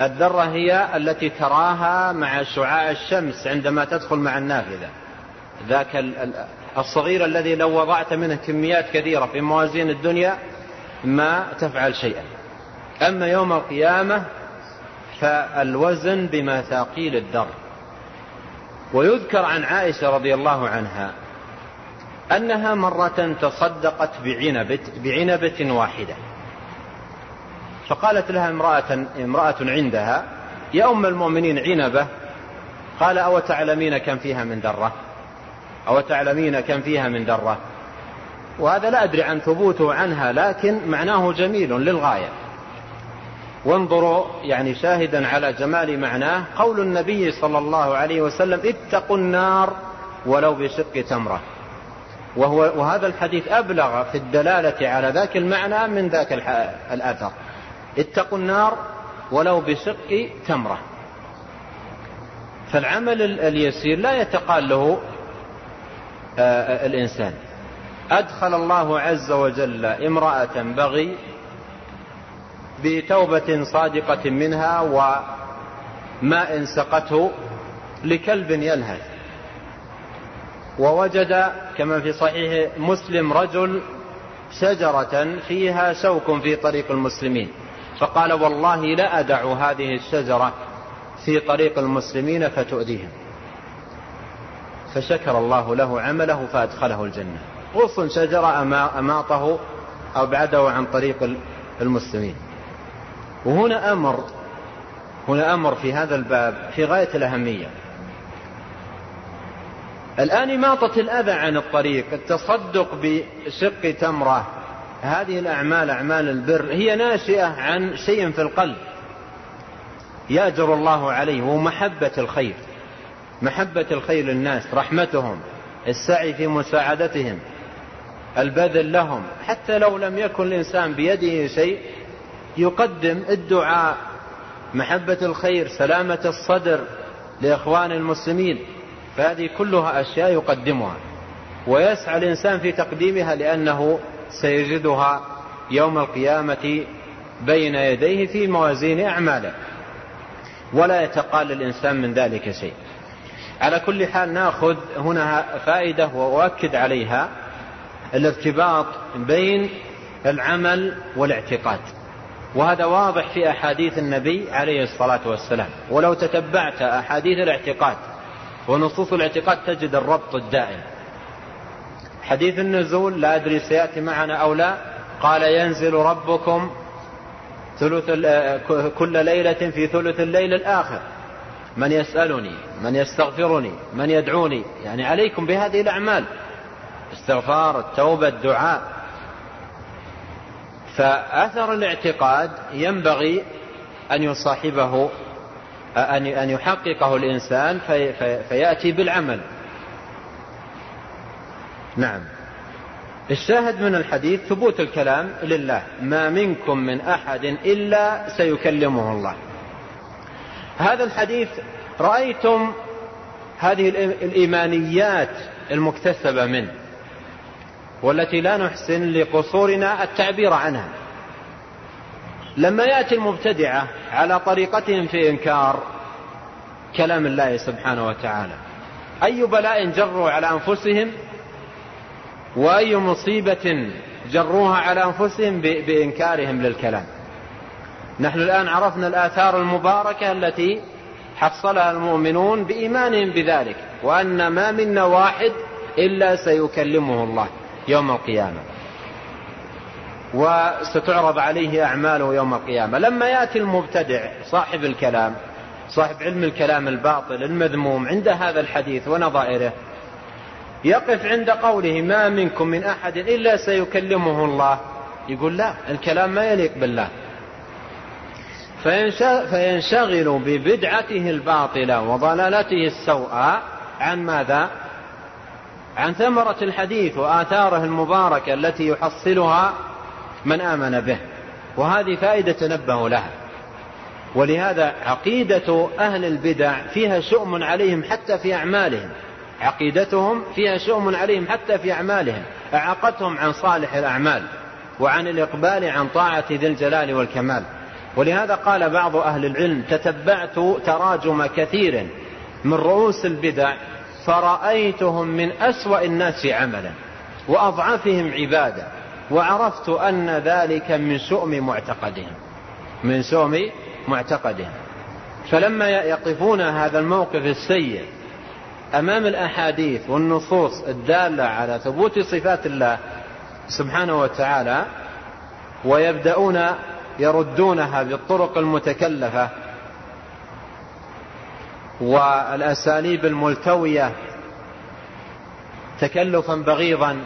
الذرة هي التي تراها مع شعاع الشمس عندما تدخل مع النافذة. ذاك الصغير الذي لو وضعت منه كميات كثيرة في موازين الدنيا ما تفعل شيئا. أما يوم القيامة فالوزن بمثاقيل الذر ويذكر عن عائشة رضي الله عنها أنها مرة تصدقت بعنبة, بعنبة واحدة. فقالت لها امرأة, امرأة عندها يا أم المؤمنين عنبة. قال أو تعلمين كم فيها من ذرة أو تعلمين كم فيها من ذرة وهذا لا أدري عن ثبوته عنها لكن معناه جميل للغاية. وانظروا يعني شاهدا على جمال معناه قول النبي صلى الله عليه وسلم اتقوا النار ولو بشق تمرة. وهو وهذا الحديث أبلغ في الدلالة على ذاك المعنى من ذاك الأثر. اتقوا النار ولو بشق تمرة. فالعمل اليسير لا يتقال له آه، الإنسان. أدخل الله عز وجل امرأة بغي بتوبة صادقة منها وماء سقته لكلب يلهث ووجد كما في صحيح مسلم رجل شجرة فيها شوك في طريق المسلمين فقال والله لا أدع هذه الشجرة في طريق المسلمين فتؤذيهم. فشكر الله له عمله فأدخله الجنة. غصن شجرة أماطه أبعده عن طريق المسلمين. وهنا أمر هنا أمر في هذا الباب في غاية الأهمية. الآن إماطة الأذى عن الطريق التصدق بشق تمرة هذه الأعمال أعمال البر هي ناشئة عن شيء في القلب. يأجر الله عليه وهو محبة الخير محبة الخير للناس رحمتهم السعي في مساعدتهم البذل لهم. حتى لو لم يكن الإنسان بيده شيء يقدم الدعاء محبة الخير سلامة الصدر لإخوان المسلمين. فهذه كلها أشياء يقدمها. ويسعى الإنسان في تقديمها لأنه سيجدها يوم القيامة بين يديه في موازين أعماله. ولا يتقال الإنسان من ذلك شيء. على كل حال نأخذ هنا فائدة وأؤكد عليها الارتباط بين العمل والاعتقاد. وهذا واضح في أحاديث النبي عليه الصلاة والسلام. ولو تتبعت أحاديث الاعتقاد ونصوص الاعتقاد تجد الربط الدائم. حديث النزول لا أدري سيأتي معنا أو لا. قال ينزل ربكم ثلث كل ليلة في ثلث الليل الآخر. من يسألني من يستغفرني من يدعوني. يعني عليكم بهذه الأعمال. استغفار التوبة الدعاء. فأثر الاعتقاد ينبغي أن يصاحبه أن يحققه الإنسان في فيأتي بالعمل. نعم. الشاهد من الحديث ثبوت الكلام لله ما منكم من أحد إلا سيكلمه الله. هذا الحديث رأيتم هذه الإيمانيات المكتسبة منه. والتي لا نحسن لقصورنا التعبير عنها. لما يأتي المبتدعة على طريقتهم في إنكار كلام الله سبحانه وتعالى أي بلاء جروا على أنفسهم؟ وأي مصيبة جروها على أنفسهم بإنكارهم للكلام؟ نحن الآن عرفنا الآثار المباركة التي حصلها المؤمنون بإيمانهم بذلك وأن ما منا واحد إلا سيكلمه الله. يوم القيامة. وستعرض عليه أعماله يوم القيامة. لما يأتي المبتدع صاحب الكلام صاحب علم الكلام الباطل المذموم عند هذا الحديث ونظائره يقف عند قوله ما منكم من أحد إلا سيكلمه الله يقول لا الكلام ما يليق بالله. فينشغل ببدعته الباطلة وضلالته السوءة عن ماذا؟ عن ثمرة الحديث وآثاره المباركة التي يحصلها من آمن به وهذه فائدة تنبه لها. ولهذا عقيدة أهل البدع فيها شؤم عليهم حتى في أعمالهم. عقيدتهم فيها شؤم عليهم حتى في أعمالهم. أعاقتهم عن صالح الأعمال وعن الإقبال عن طاعة ذي الجلال والكمال. ولهذا قال بعض أهل العلم تتبعت تراجم كثير من رؤوس البدع فرأيتهم من أسوأ الناس عملا وأضعفهم عبادة وعرفت أن ذلك من شؤم معتقدهم من شؤم معتقدهم. فلما يقفون هذا الموقف السيء أمام الأحاديث والنصوص الدالة على ثبوت صفات الله سبحانه وتعالى ويبدأون يردونها بالطرق المتكلفة والأساليب الملتوية تكلفا بغيضا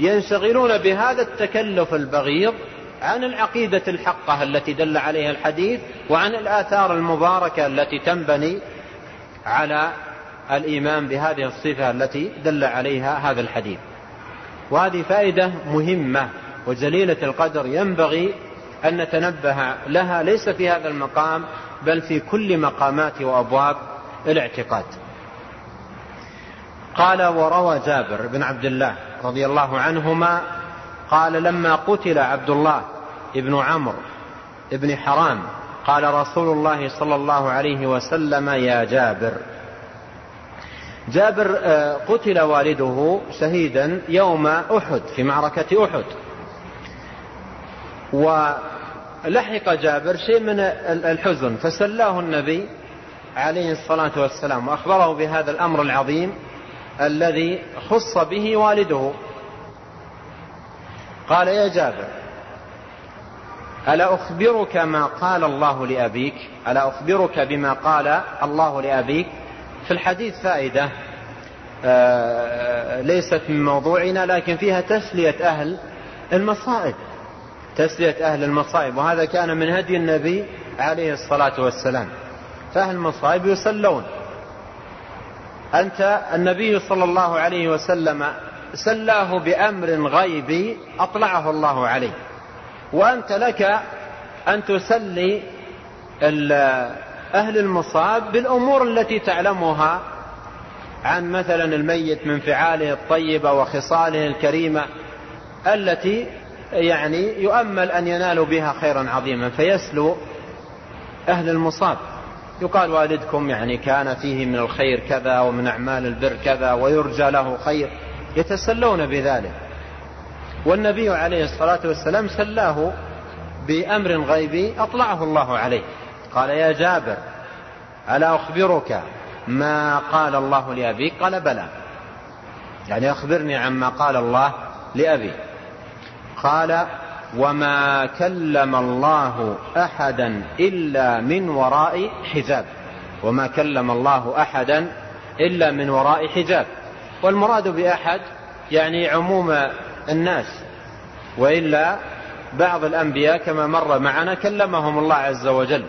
ينشغلون بهذا التكلف البغيض عن العقيدة الحقة التي دل عليها الحديث وعن الآثار المباركة التي تنبني على الإيمان بهذه الصفة التي دل عليها هذا الحديث. وهذه فائدة مهمة وجليلة القدر ينبغي أن نتنبه لها ليس في هذا المقام بل في كل مقامات وأبواب الاعتقاد. قال وروى جابر بن عبد الله رضي الله عنهما قال لما قتل عبد الله بن عمرو بن حرام قال رسول الله صلى الله عليه وسلم يا جابر. جابر آه، قتل والده شهيدا يوم أحد في معركة أحد. ولحق جابر شيء من الحزن فسلاه النبي عليه الصلاة والسلام وأخبره بهذا الأمر العظيم الذي خص به والده. قال يا جابر ألا أخبرك ما قال الله لأبيك؟ ألا أخبرك بما قال الله لأبيك؟ في الحديث فائدة آه، ليست من موضوعنا لكن فيها تسلية أهل المصائب. تسلية أهل المصائب وهذا كان من هدي النبي عليه الصلاة والسلام. فأهل المصائب يسلون أنت النبي صلى الله عليه وسلم سلاه بأمر غيبي أطلعه الله عليه. وأنت لك أن تسلي أهل المصاب بالأمور التي تعلمها. عن مثلا الميت من فعاله الطيبة وخصاله الكريمة التي يعني يؤمل أن ينالوا بها خيرا عظيما فيسلو أهل المصاب. يقال والدكم يعني كان فيه من الخير كذا ومن أعمال البر كذا ويرجى له خير. يتسلون بذلك. والنبي عليه الصلاة والسلام سلاه بأمر غيبي أطلعه الله عليه. قال يا جابر ألا أخبرك ما قال الله لأبيك؟ قال بلى. يعني أخبرني عما قال الله لأبي. قال وما كلم الله أحدا إلا من وراء حجاب. وما كلم الله أحدا إلا من وراء حجاب. والمراد بأحد يعني عموم الناس وإلا بعض الأنبياء كما مر معنا كلمهم الله عز وجل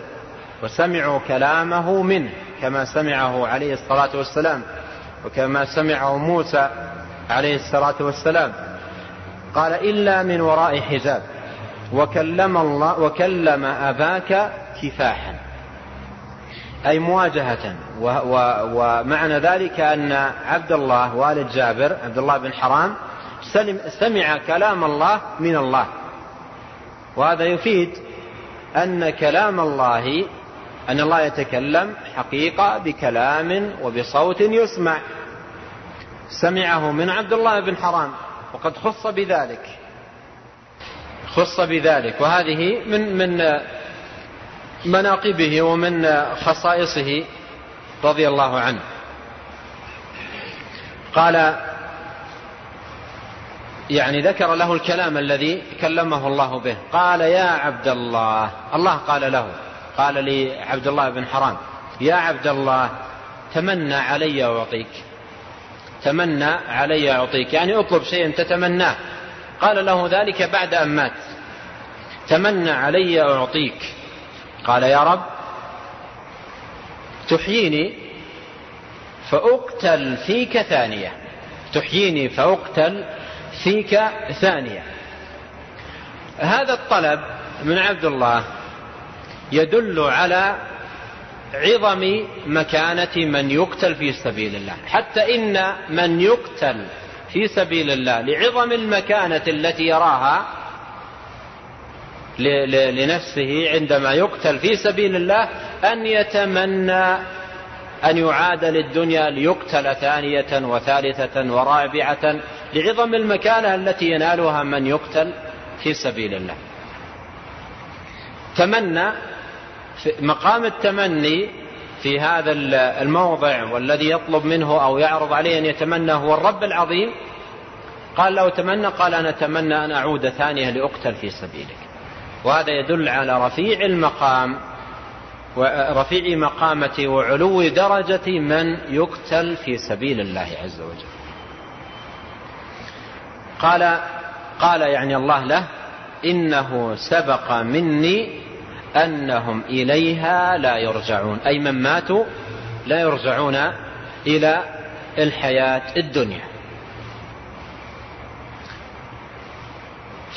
وسمعوا كلامه منه كما سمعه عليه الصلاة والسلام وكما سمعه موسى عليه الصلاة والسلام. قال إلا من وراء حجاب. وكلم الله وكلم أباك كفاحا. أي مواجهة. ومعنى ذلك أن عبد الله والد جابر عبد الله بن حرام سمع كلام الله من الله. وهذا يفيد أن كلام الله أن الله يتكلم حقيقة بكلام وبصوت يسمع. سمعه من عبد الله بن حرام. وقد خص بذلك. خص بذلك. وهذه من من مناقبه ومن خصائصه رضي الله عنه. قال يعني ذكر له الكلام الذي كلمه الله به. قال يا عبد الله. الله قال له قال لعبد الله بن حرام يا عبد الله تمنى علي أعطيك تمنى علي أعطيك. يعني اطلب شيئا تتمناه. قال له ذلك بعد أن مات. تمنى علي أعطيك. قال يا رب تحييني فأقتل فيك ثانية. تحييني فأقتل فيك ثانية. هذا الطلب من عبد الله يدل على عظم مكانة من يقتل في سبيل الله. حتى إن من يقتل في سبيل الله لعظم المكانة التي يراها لنفسه عندما يقتل في سبيل الله أن يتمنى أن يعاد للدنيا ليقتل ثانية وثالثة ورابعة لعظم المكانة التي ينالها من يقتل في سبيل الله. تمنى مقام التمني في هذا الموضع والذي يطلب منه أو يعرض عليه أن يتمنى هو الرب العظيم. قال لو تمنى قال أنا أتمنى أن أعود ثانية لأقتل في سبيلك. وهذا يدل على رفيع المقام ورفيع مقامة وعلو درجة من يقتل في سبيل الله عز وجل. قال قال يعني الله له إنه سبق مني أنهم إليها لا يرجعون. أي من ماتوا لا يرجعون إلى الحياة الدنيا.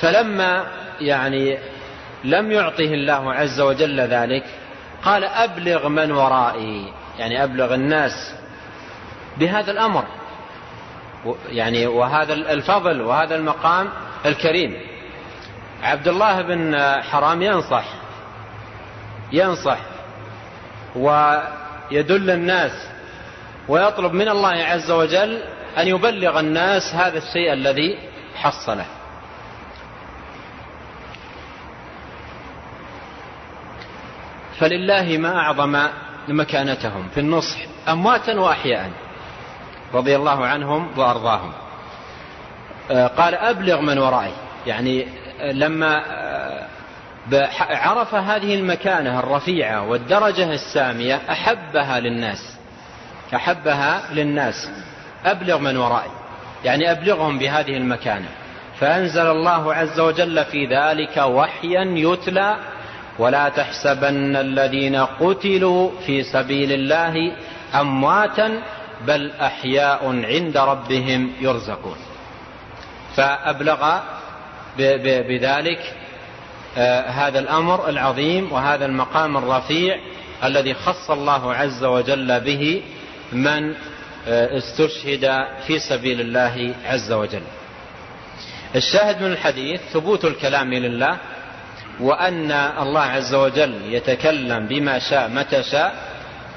فلما يعني لم يعطه الله عز وجل ذلك قال أبلغ من ورائي. يعني أبلغ الناس بهذا الأمر. يعني وهذا الفضل وهذا المقام الكريم. عبد الله بن حرام ينصح ينصح ويدل الناس ويطلب من الله عز وجل أن يبلغ الناس هذا الشيء الذي حصله. فلله ما أعظم مكانتهم في النصح أمواتا وأحياء رضي الله عنهم وأرضاهم. آه، قال أبلغ من ورائي يعني لما عرف هذه المكانة الرفيعة والدرجة السامية أحبها للناس. أحبها للناس. أبلغ من ورائي. يعني أبلغهم بهذه المكانة. فأنزل الله عز وجل في ذلك وحيا يتلى ولا تحسبن الذين قتلوا في سبيل الله أمواتا بل أحياء عند ربهم يرزقون. فأبلغ بذلك هذا الأمر العظيم وهذا المقام الرفيع الذي خص الله عز وجل به من آه، استشهد في سبيل الله عز وجل. الشاهد من الحديث ثبوت الكلام لله وأن الله عز وجل يتكلم بما شاء متى شاء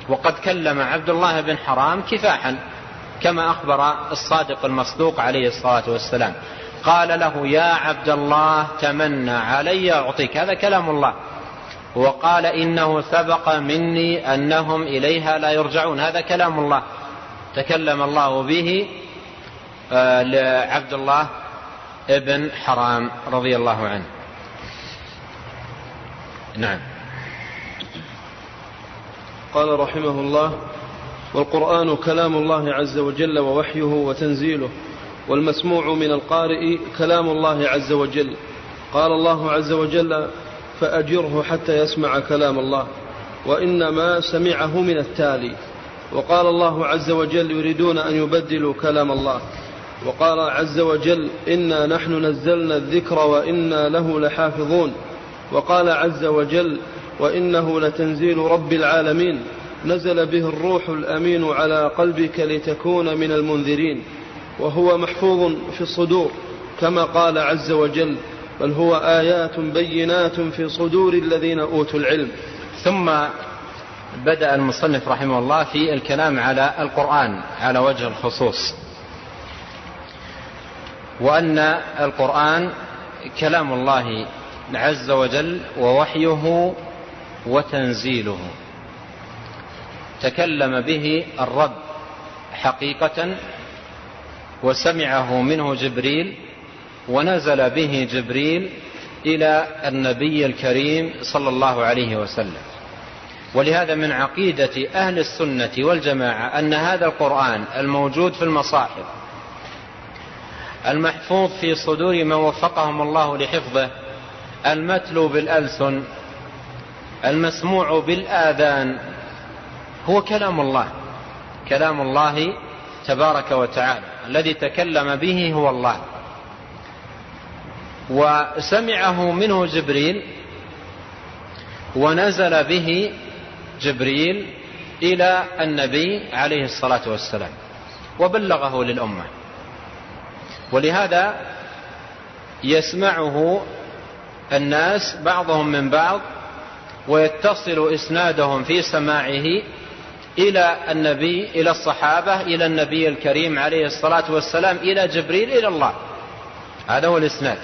وقد كلم عبد الله بن حرام كفاحا كما أخبر الصادق المصدوق عليه الصلاة والسلام. قال له يا عبد الله تمنى علي أعطيك. هذا كلام الله. وقال إنه سبق مني أنهم إليها لا يرجعون. هذا كلام الله. تكلم الله به آه، لعبد الله ابن حرام رضي الله عنه. نعم. قال رحمه الله والقرآن كلام الله عز وجل ووحيه وتنزيله. والمسموع من القارئ كلام الله عز وجل. قال الله عز وجل فأجره حتى يسمع كلام الله وإنما سمعه من التالي. وقال الله عز وجل يريدون أن يبدلوا كلام الله. وقال عز وجل إنا نحن نزلنا الذكر وإنا له لحافظون. وقال عز وجل وإنه لتنزيل رب العالمين نزل به الروح الأمين على قلبك لتكون من المنذرين. وهو محفوظ في الصدور كما قال عز وجل بل هو آيات بينات في صدور الذين أوتوا العلم. ثم بدأ المصنف رحمه الله في الكلام على القرآن على وجه الخصوص. وأن القرآن كلام الله عز وجل ووحيه وتنزيله. تكلم به الرب حقيقة وسمعه منه جبريل ونزل به جبريل إلى النبي الكريم صلى الله عليه وسلم. ولهذا من عقيدة أهل السنة والجماعة أن هذا القرآن الموجود في المصاحف المحفوظ في صدور من وفقهم الله لحفظه المتلو بالألسن المسموع بالآذان هو كلام الله كلام الله تبارك وتعالى. الذي تكلم به هو الله. وسمعه منه جبريل ونزل به جبريل إلى النبي عليه الصلاة والسلام وبلغه للأمة. ولهذا يسمعه الناس بعضهم من بعض ويتصل إسنادهم في سماعه إلى النبي إلى الصحابة إلى النبي الكريم عليه الصلاة والسلام إلى جبريل إلى الله. هذا هو الإسناد.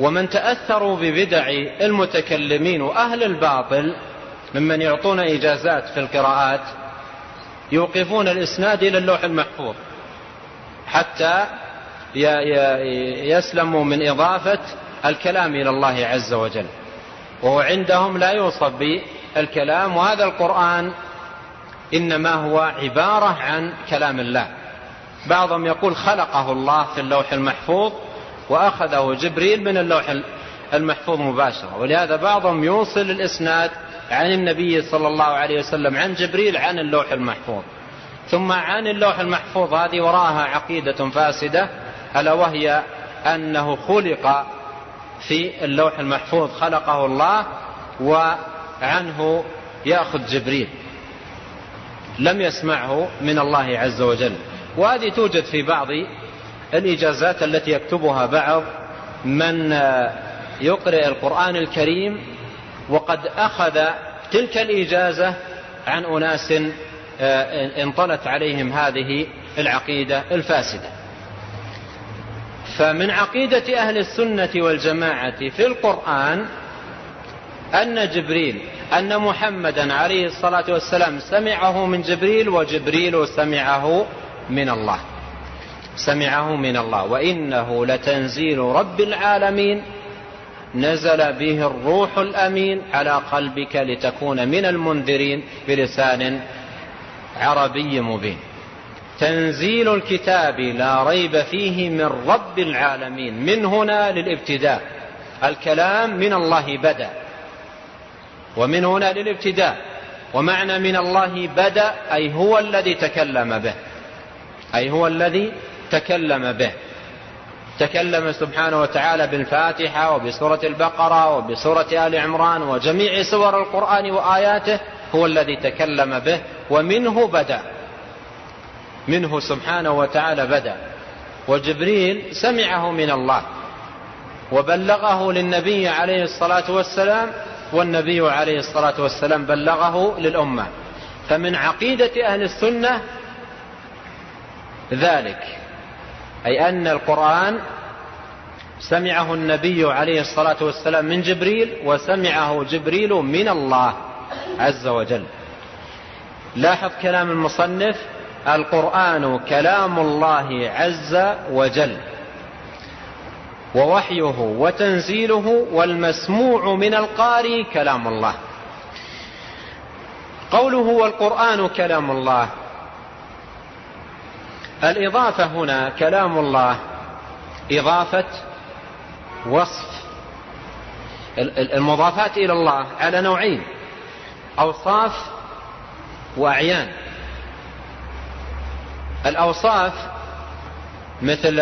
ومن تأثروا ببدع المتكلمين وأهل الباطل ممن يعطون إجازات في القراءات يوقفون الإسناد إلى اللوح المحفوظ حتى يسلموا من إضافة الكلام إلى الله عز وجل. وهو عندهم لا يوصف بالكلام وهذا القرآن إنما هو عبارة عن كلام الله. بعضهم يقول خلقه الله في اللوح المحفوظ وأخذه جبريل من اللوح المحفوظ مباشرة. ولهذا بعضهم يوصل الإسناد عن النبي صلى الله عليه وسلم عن جبريل عن اللوح المحفوظ. ثم عن اللوح المحفوظ هذه وراءها عقيدة فاسدة ألا وهي أنه خلق في اللوح المحفوظ خلقه الله وعنه يأخذ جبريل. لم يسمعه من الله عز وجل. وهذه توجد في بعض الإجازات التي يكتبها بعض من يقرئ القرآن الكريم وقد أخذ تلك الإجازة عن أناس آه، انطلت عليهم هذه العقيدة الفاسدة. فمن عقيدة أهل السنة والجماعة في القرآن أن جبريل أن محمدا عليه الصلاة والسلام سمعه من جبريل وجبريل سمعه من الله. سمعه من الله. وإنه لتنزيل رب العالمين. نزل به الروح الأمين على قلبك لتكون من المنذرين بلسان عربي مبين. تنزيل الكتاب لا ريب فيه من رب العالمين. من هنا للابتداء. الكلام من الله بدأ. ومن هنا للابتداء. ومعنى من الله بدأ أي هو الذي تكلم به. أي هو الذي تكلم به. تكلم سبحانه وتعالى بالفاتحة وبسورة البقرة وبسورة آل عمران وجميع سور القرآن وآياته هو الذي تكلم به ومنه بدأ. منه سبحانه وتعالى بدأ. وجبريل سمعه من الله. وبلغه للنبي عليه الصلاة والسلام والنبي عليه الصلاة والسلام بلغه للأمة. فمن عقيدة أهل السنة ذلك أي أن القرآن سمعه النبي عليه الصلاة والسلام من جبريل وسمعه جبريل من الله عز وجل. لاحظ كلام المصنف القرآن كلام الله عز وجل. ووحيه وتنزيله والمسموع من القارئ كلام الله. قوله والقرآن كلام الله. الإضافة هنا كلام الله إضافة وصف. المضافات إلى الله على نوعين أوصاف وأعيان. الأوصاف مثل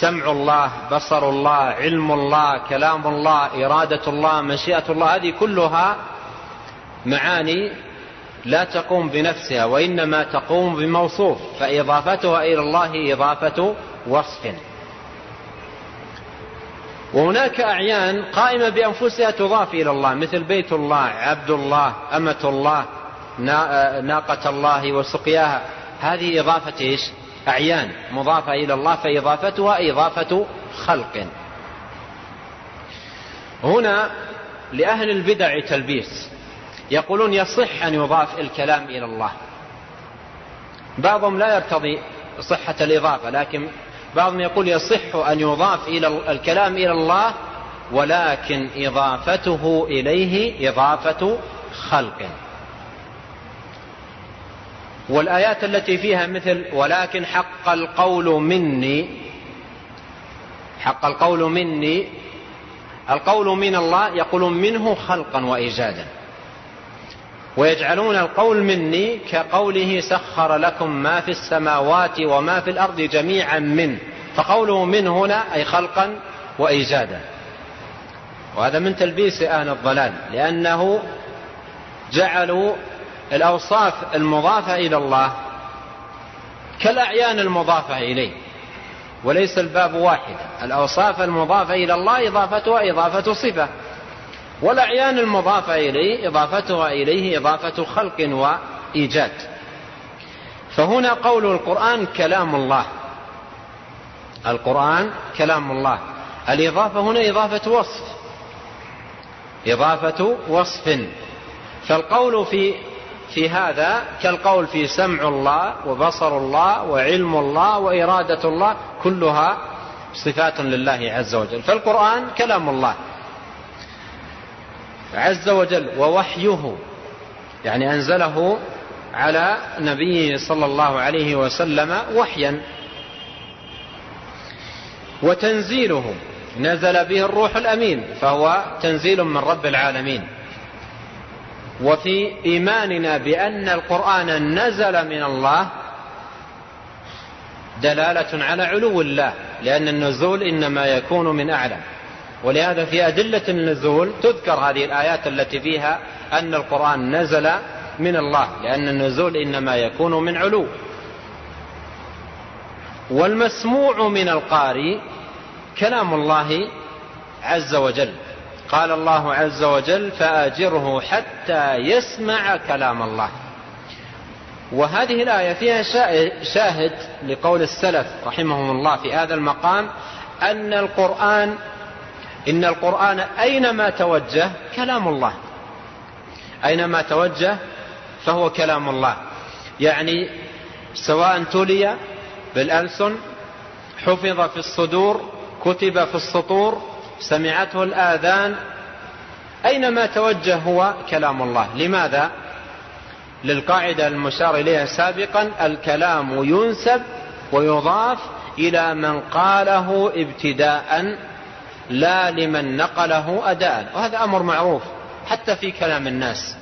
سمع الله بصر الله علم الله كلام الله إرادة الله مشيئة الله هذه كلها معاني لا تقوم بنفسها وإنما تقوم بموصوف فإضافتها إلى الله إضافة وصف. وهناك أعيان قائمة بأنفسها تضاف إلى الله مثل بيت الله عبد الله أمة الله ناقة الله وسقياها. هذه إضافة إيش؟ أعيان مضافة إلى الله فإضافتها إضافة خلق. هنا لأهل البدع تلبيس. يقولون يصح أن يضاف الكلام إلى الله. بعضهم لا يرتضي صحة الإضافة لكن بعضهم يقول يصح أن يضاف إلى الكلام إلى الله ولكن إضافته إليه إضافة خلق. والآيات التي فيها مثل ولكن حق القول مني حق القول مني القول من الله يقولون منه خلقا وإيجادا ويجعلون القول مني كقوله سخر لكم ما في السماوات وما في الأرض جميعا من فقوله من هنا أي خلقا وإيجادا. وهذا من تلبيس أهل الضلال لأنه جعلوا الأوصاف المضافة إلى الله كالأعيان المضافة إليه وليس الباب واحد. الأوصاف المضافة إلى الله إضافتها إضافة صفة والأعيان المضافة إليه إضافتها إليه إضافة خلق وإيجاد. فهنا قول القرآن كلام الله. القرآن كلام الله. الإضافة هنا إضافة وصف. إضافة وصف. فالقول في في هذا كالقول في سمع الله وبصر الله وعلم الله وإرادة الله كلها صفات لله عز وجل. فالقرآن كلام الله عز وجل ووحيه يعني أنزله على نبيه صلى الله عليه وسلم وحيا. وتنزيله نزل به الروح الأمين فهو تنزيل من رب العالمين. وفي إيماننا بأن القرآن نزل من الله دلالة على علو الله لأن النزول إنما يكون من أعلى ولهذا في أدلة النزول تذكر هذه الآيات التي فيها أن القرآن نزل من الله لأن النزول إنما يكون من علو. والمسموع من القارئ كلام الله عز وجل. قال الله عز وجل فآجره حتى يسمع كلام الله. وهذه الآية فيها شاهد لقول السلف رحمهم الله في هذا المقام أن القرآن إن القرآن أينما توجه كلام الله. أينما توجه فهو كلام الله. يعني سواء تلي بالألسن حفظ في الصدور كتب في السطور سمعته الآذان أينما توجه هو كلام الله. لماذا؟ للقاعدة المشار إليها سابقا الكلام ينسب ويضاف إلى من قاله ابتداء لا لمن نقله أداء. وهذا أمر معروف حتى في كلام الناس.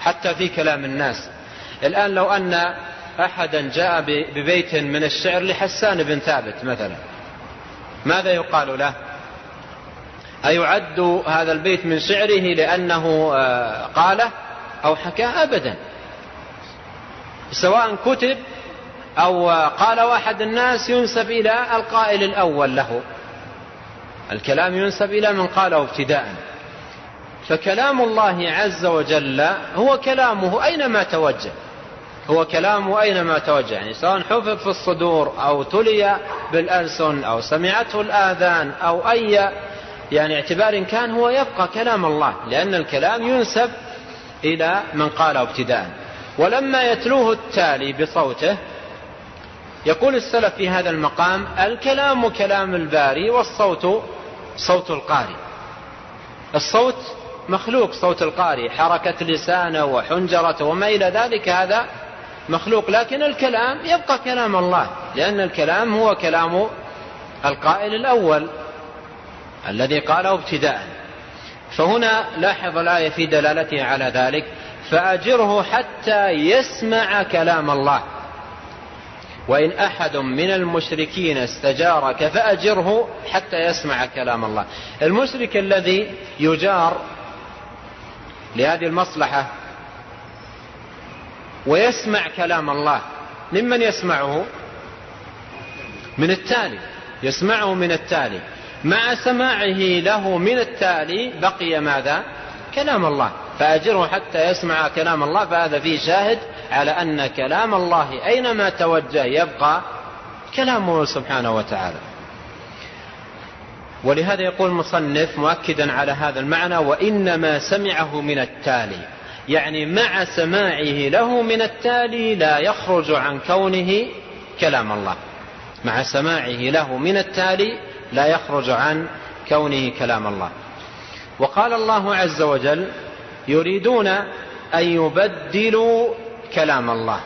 حتى في كلام الناس. الآن لو أن أحدا جاء ببيت من الشعر لحسان بن ثابت مثلا ماذا يقال له؟ أيعد هذا البيت من شعره لأنه آه، قاله أو حكاه أبدا. سواء كتب أو قال واحد الناس ينسب إلى القائل الأول له. الكلام ينسب إلى من قاله ابتداء فكلام الله عز وجل هو كلامه أينما توجه. هو كلامه أينما توجه يعني سواء حفظ في الصدور أو تلي بالألسن أو سمعته الآذان أو أي يعني اعتبار كان هو يبقى كلام الله لأن الكلام ينسب إلى من قاله ابتداء. ولما يتلوه التالي بصوته يقول السلف في هذا المقام الكلام كلام الباري والصوت صوت القارئ. الصوت مخلوق صوت القارئ. حركة لسانه وحنجرته وما إلى ذلك هذا مخلوق. لكن الكلام يبقى كلام الله لأن الكلام هو كلام القائل الأول. الذي قاله ابتداء فهنا لاحظ الآية في دلالتها على ذلك. فأجره حتى يسمع كلام الله. وإن أحد من المشركين استجارك فأجره حتى يسمع كلام الله. المشرك الذي يجار لهذه المصلحة ويسمع كلام الله ممن يسمعه؟ من التالي. يسمعه من التالي. مع سماعه له من التالي بقي ماذا؟ كلام الله. فأجره حتى يسمع كلام الله فهذا فيه شاهد على أن كلام الله أينما توجه يبقى كلامه سبحانه وتعالى. ولهذا يقول المصنف مؤكدا على هذا المعنى وإنما سمعه من التالي. يعني مع سماعه له من التالي لا يخرج عن كونه كلام الله. مع سماعه له من التالي لا يخرج عن كونه كلام الله. وقال الله عز وجل يريدون أن يبدلوا كلام الله.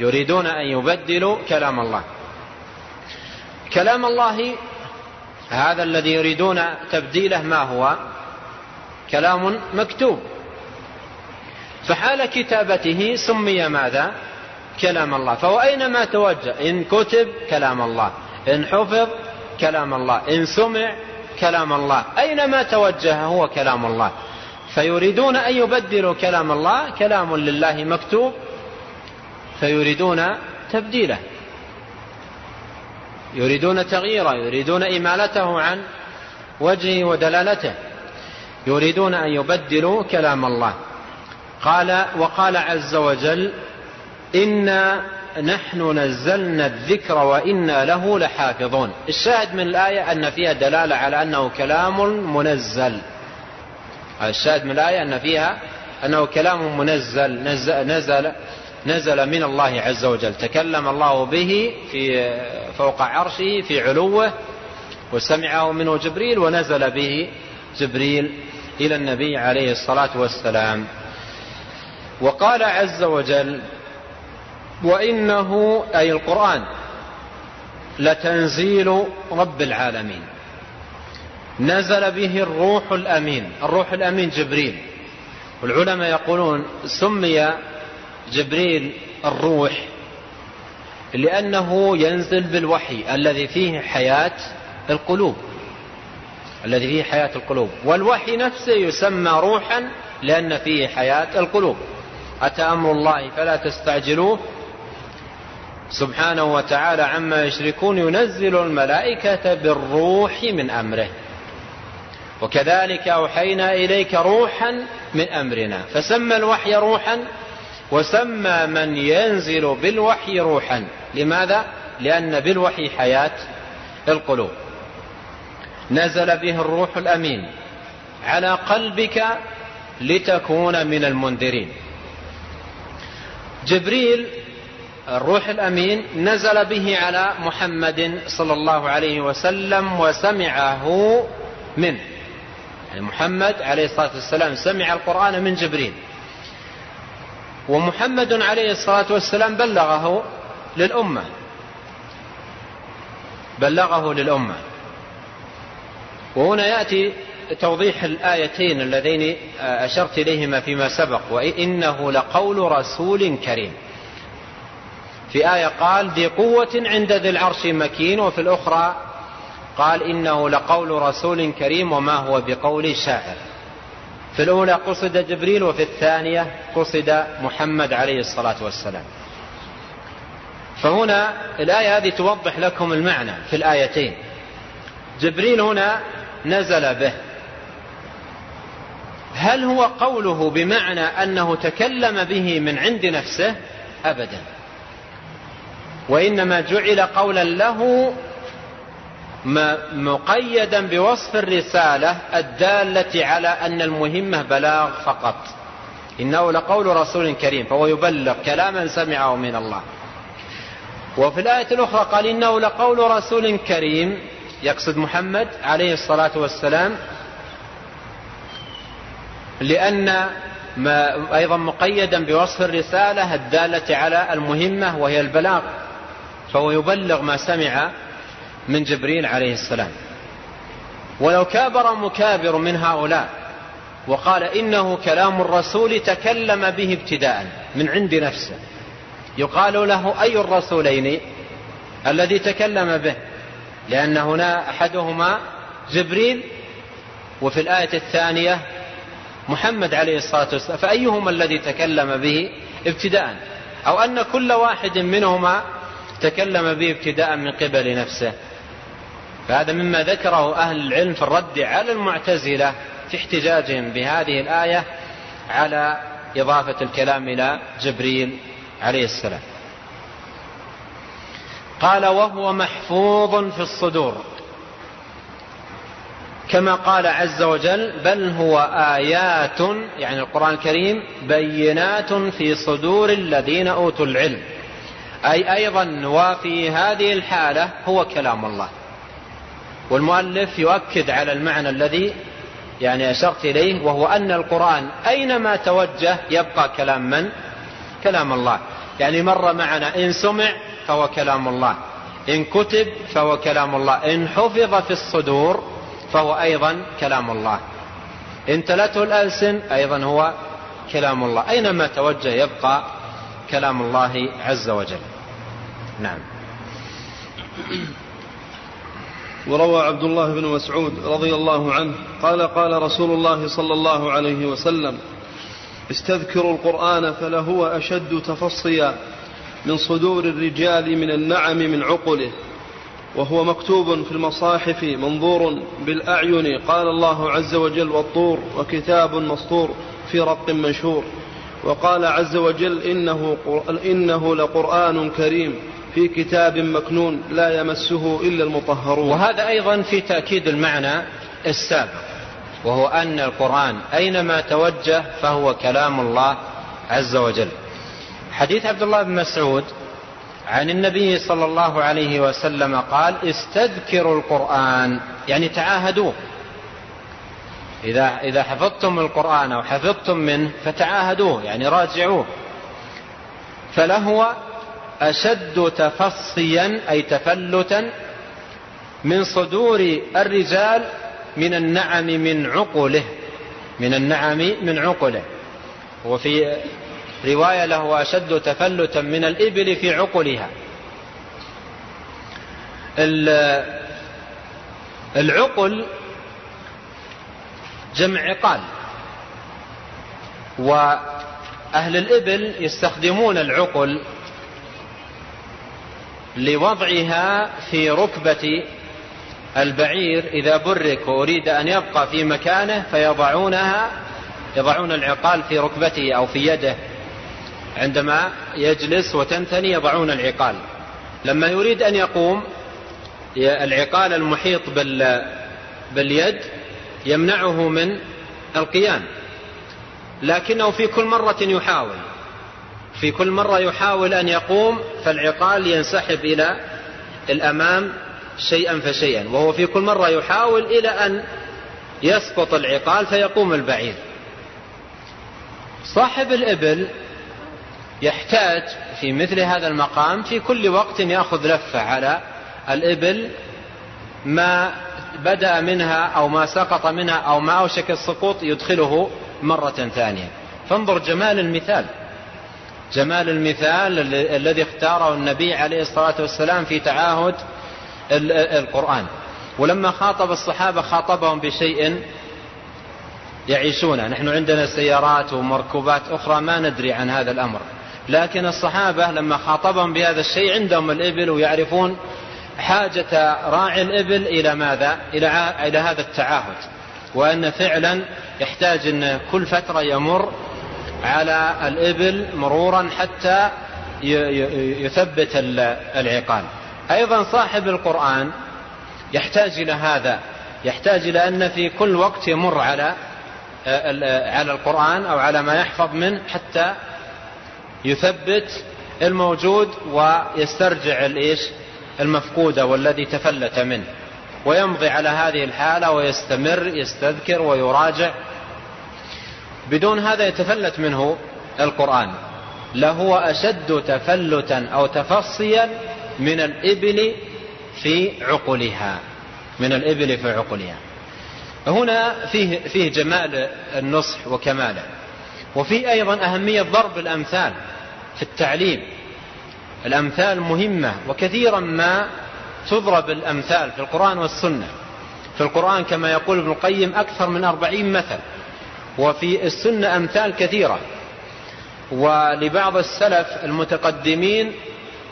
يريدون أن يبدلوا كلام الله. كلام الله هذا الذي يريدون تبديله ما هو؟ كلام مكتوب. فحال كتابته سمي ماذا؟ كلام الله. فهو أينما توجه؟ إن كتب كلام الله. إن حفظ كلام الله. إن سمع كلام الله. أينما توجه هو كلام الله. فيريدون أن يبدلوا كلام الله. كلام لله مكتوب. فيريدون تبديله. يريدون تغييره. يريدون إمالته عن وجهه ودلالته. يريدون أن يبدلوا كلام الله. قال وقال عز وجل إنا نحن نزلنا الذكر وإنا له لحافظون. الشاهد من الآية أن فيها دلالة على أنه كلام منزل. الشاهد من الآية أن فيها أنه كلام منزل نزل, نزل, نزل من الله عز وجل. تكلم الله به في فوق عرشه في علوه وسمعه منه جبريل ونزل به جبريل إلى النبي عليه الصلاة والسلام. وقال عز وجل وإنه أي القرآن لتنزيل رب العالمين. نزل به الروح الأمين الروح الأمين جبريل. والعلماء يقولون سمي جبريل الروح لأنه ينزل بالوحي الذي فيه حياة القلوب. الذي فيه حياة القلوب. والوحي نفسه يسمى روحا لأن فيه حياة القلوب. أتى أمر الله فلا تستعجلوه؟ سبحانه وتعالى عما يشركون ينزل الملائكة بالروح من أمره. وكذلك أوحينا إليك روحا من أمرنا. فسمى الوحي روحا وسمى من ينزل بالوحي روحا. لماذا؟ لأن بالوحي حياة القلوب. نزل به الروح الأمين على قلبك لتكون من المنذرين. جبريل الروح الأمين نزل به على محمد صلى الله عليه وسلم وسمعه منه يعني محمد عليه الصلاة والسلام سمع القرآن من جبريل. ومحمد عليه الصلاة والسلام بلغه للأمة. بلغه للأمة. وهنا يأتي توضيح الآيتين اللذين أشرت إليهما فيما سبق وإنه لقول رسول كريم. في آية قال ذي قوة عند ذي العرش مكين وفي الأخرى قال إنه لقول رسول كريم وما هو بقول شاعر. في الأولى قصد جبريل وفي الثانية قصد محمد عليه الصلاة والسلام. فهنا الآية هذه توضح لكم المعنى في الآيتين. جبريل هنا نزل به. هل هو قوله بمعنى أنه تكلم به من عند نفسه؟ أبدا. وإنما جعل قولا له مقيدا بوصف الرسالة الدالة على أن المهمة بلاغ فقط. إنه لقول رسول كريم فهو يبلغ كلاما سمعه من الله. وفي الآية الأخرى قال إنه لقول رسول كريم يقصد محمد عليه الصلاة والسلام لأن ما أيضا مقيدا بوصف الرسالة الدالة على المهمة وهي البلاغ. فهو يبلغ ما سمع من جبريل عليه السلام. ولو كابر مكابر من هؤلاء وقال إنه كلام الرسول تكلم به ابتداء من عند نفسه يقال له أي الرسولين الذي تكلم به؟ لأن هنا أحدهما جبريل وفي الآية الثانية محمد عليه الصلاة والسلام فأيهما الذي تكلم به ابتداء؟ أو أن كل واحد منهما تكلم به ابتداء من قبل نفسه. فهذا مما ذكره أهل العلم في الرد على المعتزلة في احتجاجهم بهذه الآية على إضافة الكلام إلى جبريل عليه السلام. قال وهو محفوظ في الصدور. كما قال عز وجل بل هو آيات يعني القرآن الكريم بينات في صدور الذين أوتوا العلم. أي أيضا وفي هذه الحالة هو كلام الله. والمؤلف يؤكد على المعنى الذي يعني أشرت إليه وهو أن القرآن أينما توجه يبقى كلام من؟ كلام الله. يعني مر معنا إن سمع فهو كلام الله إن كتب فهو كلام الله إن حفظ في الصدور فهو أيضا كلام الله. إن تلته الألسن أيضا هو كلام الله. أينما توجه يبقى كلام الله عز وجل. نعم. وروى عبد الله بن مسعود رضي الله عنه قال قال رسول الله صلى الله عليه وسلم استذكروا القرآن فلهو أشد تفصيا من صدور الرجال من النعم من عقله وهو مكتوب في المصاحف منظور بالأعين قال الله عز وجل والطور وكتاب مسطور في رق منشور وقال عز وجل إنه, إنه لقرآن كريم في كتاب مكنون لا يمسه إلا المطهرون. وهذا أيضا في تأكيد المعنى السابق وهو أن القرآن أينما توجه فهو كلام الله عز وجل. حديث عبد الله بن مسعود عن النبي صلى الله عليه وسلم قال استذكروا القرآن. يعني تعاهدوه. إذا إذا حفظتم القرآن أو حفظتم منه فتعاهدوه يعني راجعوه. فلهو أشد تفصيا أي تفلتا من صدور الرجال من النعم من عقله من النعم من عقله. وفي رواية له أشد تفلتا من الإبل في عقلها. العقل جمع عقال. وأهل الإبل يستخدمون العقل لوضعها في ركبة البعير. إذا برك وأريد أن يبقى في مكانه فيضعونها يضعون العقال في ركبته أو في يده. عندما يجلس وتنثني يضعون العقال. لما يريد أن يقوم العقال المحيط باليد يمنعه من القيام. لكنه في كل مرة يحاول. في كل مرة يحاول أن يقوم فالعقال ينسحب إلى الأمام شيئا فشيئا. وهو في كل مرة يحاول إلى أن يسقط العقال فيقوم البعير. صاحب الإبل يحتاج في مثل هذا المقام في كل وقت يأخذ لفة على الإبل ما بدأ منها أو ما سقط منها أو ما أوشك السقوط يدخله مرة ثانية. فانظر جمال المثال. جمال المثال الذي اختاره النبي عليه الصلاة والسلام في تعاهد القرآن. ولما خاطب الصحابة خاطبهم بشيء يعيشونه. نحن عندنا سيارات ومركوبات أخرى ما ندري عن هذا الأمر. لكن الصحابة لما خاطبهم بهذا الشيء عندهم الإبل ويعرفون حاجة راعي الإبل إلى ماذا؟ إلى, إلى هذا التعاهد. وأن فعلا يحتاج أن كل فترة يمر على الإبل مرورا حتى يثبت العقال. أيضا صاحب القرآن يحتاج إلى هذا. يحتاج إلى أن في كل وقت يمر على على القرآن أو على ما يحفظ منه حتى يثبت الموجود ويسترجع الإيش؟ المفقود والذي تفلت منه ويمضي على هذه الحالة ويستمر يستذكر ويراجع. بدون هذا يتفلت منه القرآن. لهو أشد تفلتا أو تفصيا من الإبل في عقلها من الإبل في عقلها. هنا فيه, فيه جمال النصح وكماله. وفي أيضا أهمية ضرب الأمثال في التعليم. الأمثال مهمة وكثيرا ما تضرب الأمثال في القرآن والسنة. في القرآن كما يقول ابن القيم أكثر من أربعين مثل وفي السنة أمثال كثيرة. ولبعض السلف المتقدمين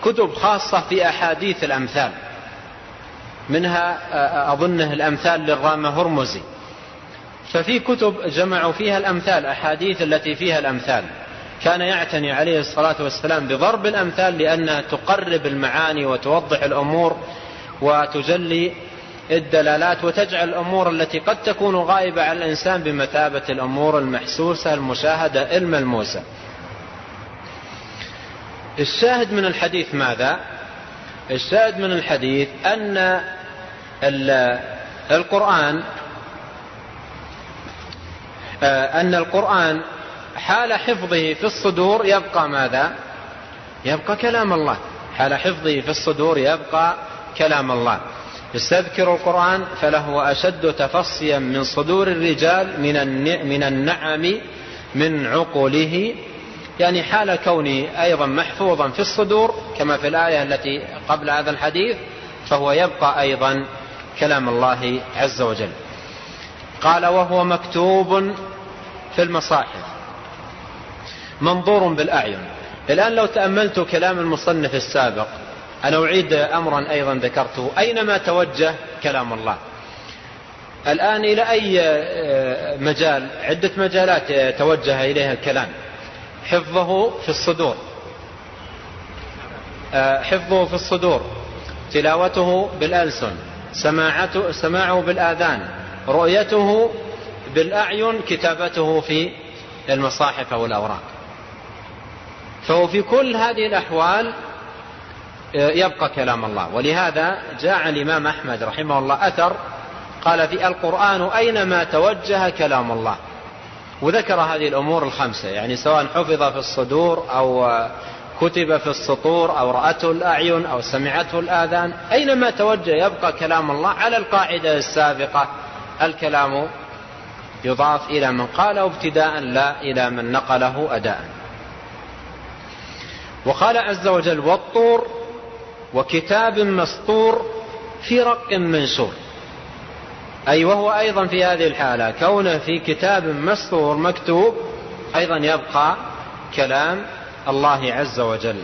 كتب خاصة في أحاديث الأمثال منها أظنه الأمثال للرامة هرمزي. ففي كتب جمعوا فيها الأمثال أحاديث التي فيها الأمثال. كان يعتني عليه الصلاة والسلام بضرب الأمثال لأنها تقرب المعاني وتوضح الأمور وتجلي الدلالات وتجعل الأمور التي قد تكون غائبة على الإنسان بمثابة الأمور المحسوسة المشاهدة الملموسة. الشاهد من الحديث ماذا؟ الشاهد من الحديث أن القرآن أن القرآن حال حفظه في الصدور يبقى ماذا؟ يبقى كلام الله. حال حفظه في الصدور يبقى كلام الله. يستذكر القرآن فله أشد تفصيا من صدور الرجال من من النعم من عقوله. يعني حال كونه أيضا محفوظا في الصدور كما في الآية التي قبل هذا الحديث فهو يبقى أيضا كلام الله عز وجل. قال وهو مكتوب في المصاحف. منظور بالأعين. الآن لو تأملت كلام المصنف السابق أنا أعيد أمرا أيضا ذكرته. أينما توجه كلام الله؟ الآن إلى أي آه، مجال؟ عدة مجالات توجه إليها الكلام. حفظه في الصدور. آه، حفظه في الصدور. تلاوته بالألسن. سماعته سماعه بالآذان. رؤيته بالأعين. كتابته في المصاحف أو الأوراق فهو في كل هذه الأحوال آه، يبقى كلام الله. ولهذا جاء الإمام أحمد رحمه الله أثر قال في القرآن أينما توجه كلام الله. وذكر هذه الأمور الخمسة يعني سواء حفظ في الصدور أو كتب في السطور أو رأته الأعين أو سمعته الآذان أينما توجه يبقى كلام الله. على القاعدة السابقة الكلام يضاف إلى من قاله ابتداء لا إلى من نقله أداء. وقال عز وجل والطور وكتاب مسطور في رق منشور. أي وهو أيضا في هذه الحالة كونه في كتاب مسطور مكتوب أيضا يبقى كلام الله عز وجل.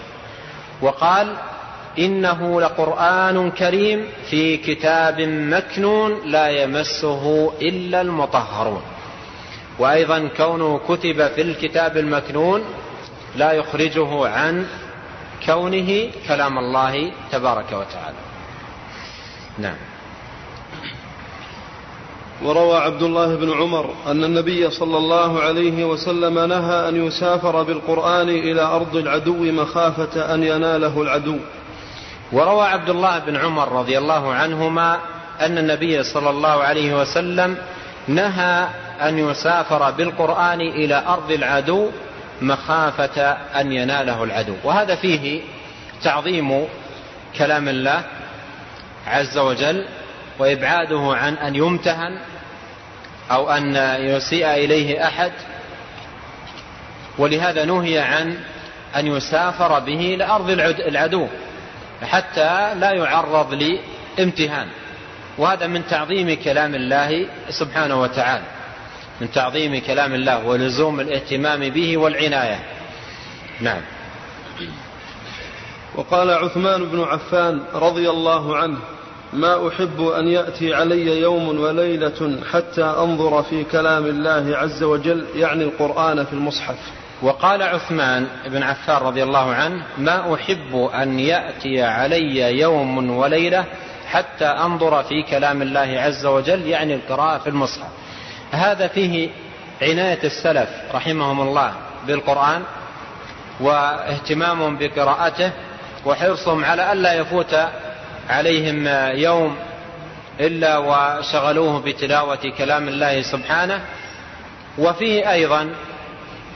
وقال إنه لقرآن كريم في كتاب مكنون لا يمسه إلا المطهرون. وأيضا كونه كتب في الكتاب المكنون لا يخرجه عن كونه كلام الله تبارك وتعالى. نعم. وروى عبد الله بن عمر أن النبي صلى الله عليه وسلم نهى أن يسافر بالقرآن إلى أرض العدو مخافة أن يناله العدو. وروى عبد الله بن عمر رضي الله عنهما أن النبي صلى الله عليه وسلم نهى أن يسافر بالقرآن إلى أرض العدو مخافة أن يناله العدو. وهذا فيه تعظيم كلام الله عز وجل وإبعاده عن أن يمتهن أو أن يسيء إليه أحد. ولهذا نهي عن أن يسافر به لأرض العدو حتى لا يعرض لامتهان. وهذا من تعظيم كلام الله سبحانه وتعالى. من تعظيم كلام الله ولزوم الاهتمام به والعناية. نعم. وقال عثمان بن عفان رضي الله عنه ما أحب أن يأتي علي يوم وليلة حتى أنظر في كلام الله عز وجل يعني القرآن في المصحف. وقال عثمان بن عفان رضي الله عنه ما أحب أن يأتي علي يوم وليلة حتى أنظر في كلام الله عز وجل يعني القراءة في المصحف. هذا فيه عناية السلف رحمهم الله بالقرآن واهتمامهم بقراءته وحرصهم على ألا يفوت عليهم يوم إلا وشغلوه بتلاوة كلام الله سبحانه. وفيه أيضا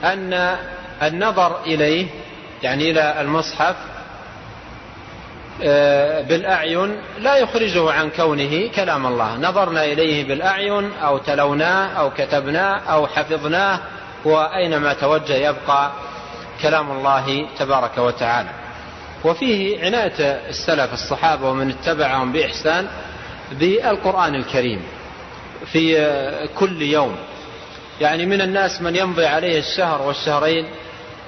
أن النظر إليه يعني إلى المصحف بالأعين لا يخرجه عن كونه كلام الله. نظرنا إليه بالأعين أو تلوناه أو كتبناه أو حفظناه وأينما توجه يبقى كلام الله تبارك وتعالى. وفيه عناية السلف الصحابة ومن اتبعهم بإحسان بالقرآن الكريم في كل يوم. يعني من الناس من يمضي عليه الشهر والشهرين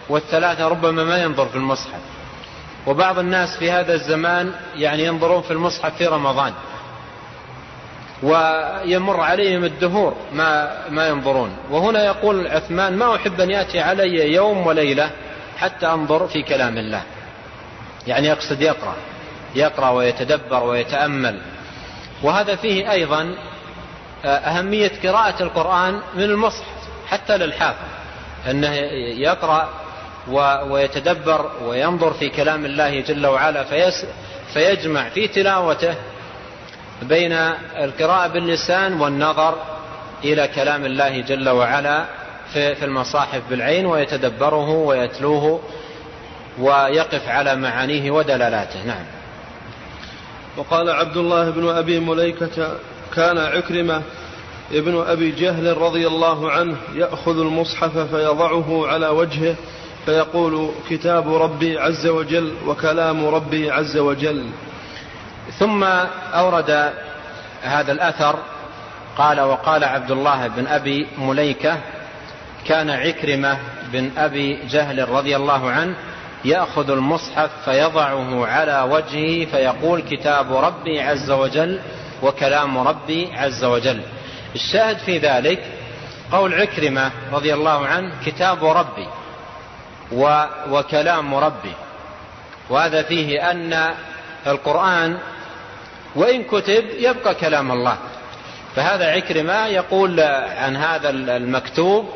والثلاثة ربما ما ينظر في المصحف. وبعض الناس في هذا الزمان يعني ينظرون في المصحف في رمضان ويمر عليهم الدهور ما ما ينظرون. وهنا يقول عثمان ما أحب أن يأتي علي يوم وليلة حتى أنظر في كلام الله. يعني يقصد يقرأ يقرأ ويتدبر ويتأمل. وهذا فيه أيضا آه، أهمية قراءة القرآن من المصحف حتى للحافظ أنه يقرأ ويتدبر وينظر في كلام الله جل وعلا فيجمع في تلاوته بين القراءة باللسان والنظر إلى كلام الله جل وعلا في المصاحف بالعين ويتدبره ويتلوه ويقف على معانيه ودلالاته. نعم. وقال عبد الله بن أبي مليكة كان عكرمة ابن أبي جهل رضي الله عنه يأخذ المصحف فيضعه على وجهه فيقول كتاب ربي عز وجل وكلام ربي عز وجل. ثم أورد هذا الأثر قال وقال عبد الله بن أبي مليكة كان عكرمة بن أبي جهل رضي الله عنه يأخذ المصحف فيضعه على وجهه فيقول كتاب ربي عز وجل وكلام ربي عز وجل. الشاهد في ذلك قول عكرمة رضي الله عنه كتاب ربي. وكلام ربي وهذا فيه أن القرآن وإن كتب يبقى كلام الله. فهذا عكرمة يقول عن هذا المكتوب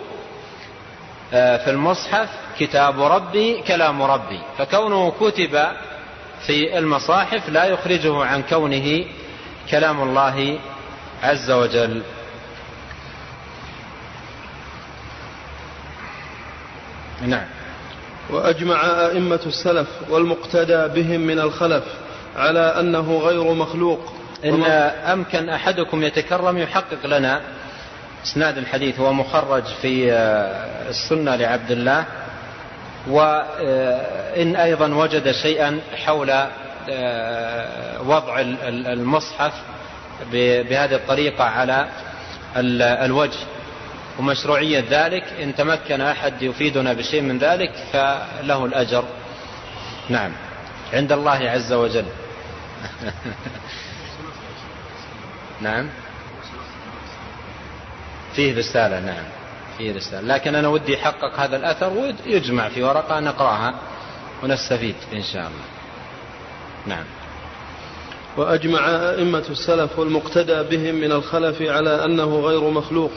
آه، في المصحف كتاب ربي كلام ربي. فكونه كتب في المصاحف لا يخرجه عن كونه كلام الله عز وجل. نعم. وأجمع أئمة السلف والمقتدى بهم من الخلف على أنه غير مخلوق. إن أمكن أحدكم يتكرم يحقق لنا إسناد الحديث هو مخرج في آه، السنة لعبد الله وإن أيضا وجد شيئا حول آه، وضع المصحف بهذه الطريقة على الوجه. ومشروعية ذلك إن تمكن أحد يفيدنا بشيء من ذلك فله الأجر. نعم. عند الله عز وجل. نعم. فيه رسالة نعم. فيه رسالة. لكن أنا ودي يحقق هذا الأثر ويجمع في ورقة نقرأها ونستفيد إن شاء الله. نعم. وأجمع أئمة السلف والمقتدى بهم من الخلف على أنه غير مخلوق.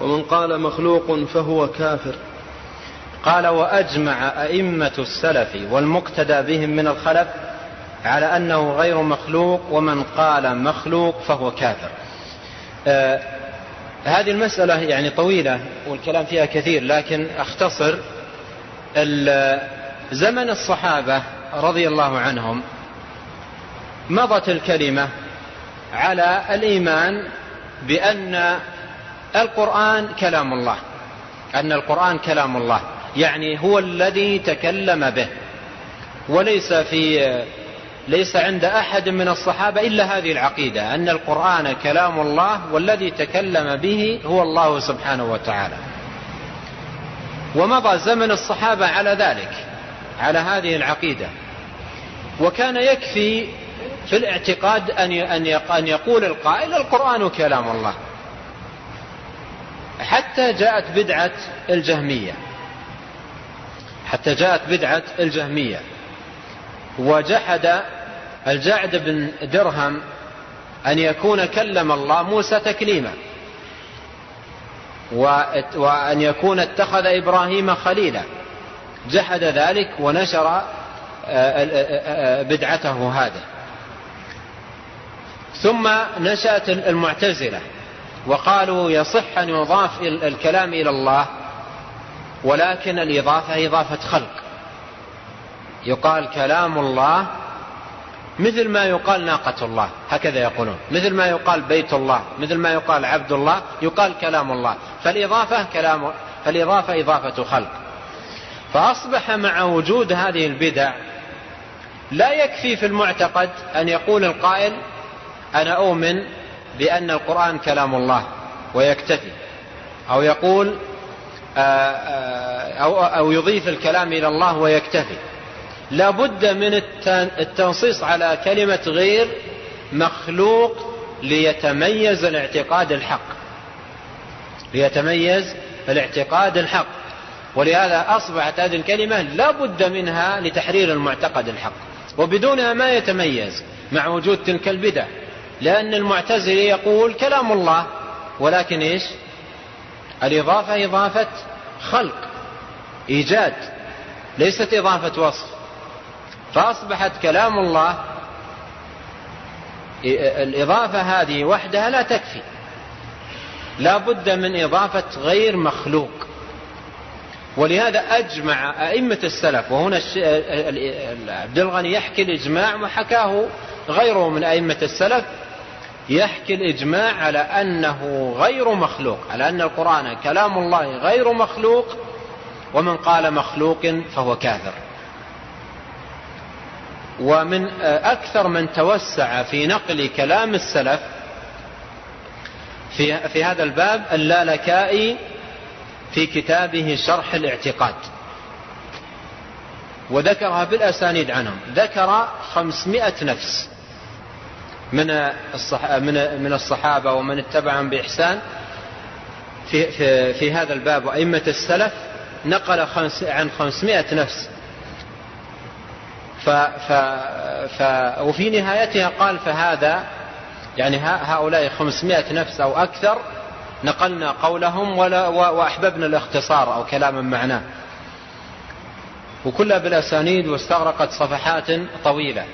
ومن قال مخلوق فهو كافر. قال وأجمع أئمة السلف والمقتدى بهم من الخلف على أنه غير مخلوق ومن قال مخلوق فهو كافر. آه هذه المسألة يعني طويلة والكلام فيها كثير لكن أختصر زمن الصحابة رضي الله عنهم مضت الكلمة على الإيمان بأن القرآن كلام الله. أن القرآن كلام الله. يعني هو الذي تكلم به. وليس في ليس عند أحد من الصحابة إلا هذه العقيدة أن القرآن كلام الله والذي تكلم به هو الله سبحانه وتعالى. ومضى زمن الصحابة على ذلك على هذه العقيدة. وكان يكفي في الاعتقاد أن يقول القائل القرآن كلام الله. حتى جاءت بدعة الجهمية. حتى جاءت بدعة الجهمية. وجحد الجعد بن درهم أن يكون كلم الله موسى تكليما. وأن يكون اتخذ إبراهيم خليلا. جحد ذلك ونشر آه، آه، آه، بدعته هذا ثم نشأت المعتزلة. وقالوا يصح أن يضاف الكلام إلى الله ولكن الإضافة إضافة خلق. يقال كلام الله مثل ما يقال ناقة الله هكذا يقولون. مثل ما يقال بيت الله مثل ما يقال عبد الله يقال كلام الله. فالإضافة كلام فالإضافة إضافة خلق. فأصبح مع وجود هذه البدع لا يكفي في المعتقد أن يقول القائل أنا أؤمن بأن القرآن كلام الله ويكتفي. أو يقول آه، آه، أو, أو يضيف الكلام إلى الله ويكتفي. لا بد من التنصيص على كلمة غير مخلوق ليتميز الاعتقاد الحق. ليتميز الاعتقاد الحق. ولهذا أصبحت هذه الكلمة لا بد منها لتحرير المعتقد الحق. وبدونها ما يتميز مع وجود تلك البدع؟ لأن المعتزلي يقول كلام الله ولكن إيش؟ الإضافة إضافة خلق إيجاد ليست إضافة وصف. فأصبحت كلام الله الإضافة هذه وحدها لا تكفي. لا بد من إضافة غير مخلوق. ولهذا أجمع أئمة السلف وهنا عبد الغني يحكي الإجماع وحكاه غيره من أئمة السلف يحكي الإجماع على أنه غير مخلوق على أن القرآن كلام الله غير مخلوق ومن قال مخلوق فهو كافر. ومن أكثر من توسع في نقل كلام السلف في, في هذا الباب اللالكائي في كتابه شرح الاعتقاد. وذكرها بالأسانيد عنهم. ذكر خمسمائة نفس. من من من الصحابة ومن اتبعهم بإحسان في, في, في هذا الباب. وأئمة السلف نقل خمس عن خمسمائة نفس. ف ف ف وفي نهايتها قال فهذا يعني هؤلاء خمسمائة نفس أو أكثر نقلنا قولهم ولا وأحببنا الاختصار أو كلاما معناه. وكلها بالأسانيد واستغرقت صفحات طويلة.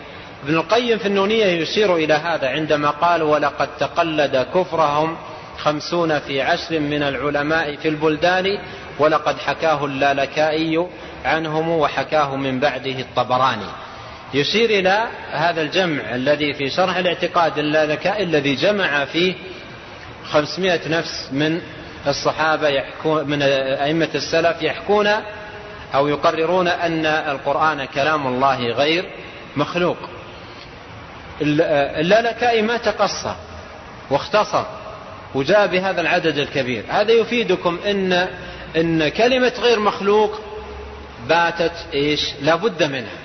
ابن القيم في النونية يشير إلى هذا عندما قال ولقد تقلد كفرهم خمسون في عشر من العلماء في البلدان ولقد حكاه اللالكائي عنهم وحكاه من بعده الطبراني. يشير إلى هذا الجمع الذي في شرح الاعتقاد اللالكائي الذي جمع فيه خمسمائة نفس من الصحابة يحكون من أئمة السلف يحكون أو يقررون أن القرآن كلام الله غير مخلوق. اللالكائي ما تقصى واختصر وجاء بهذا العدد الكبير. هذا يفيدكم ان إن كلمة غير مخلوق باتت إيش؟ لابد منها.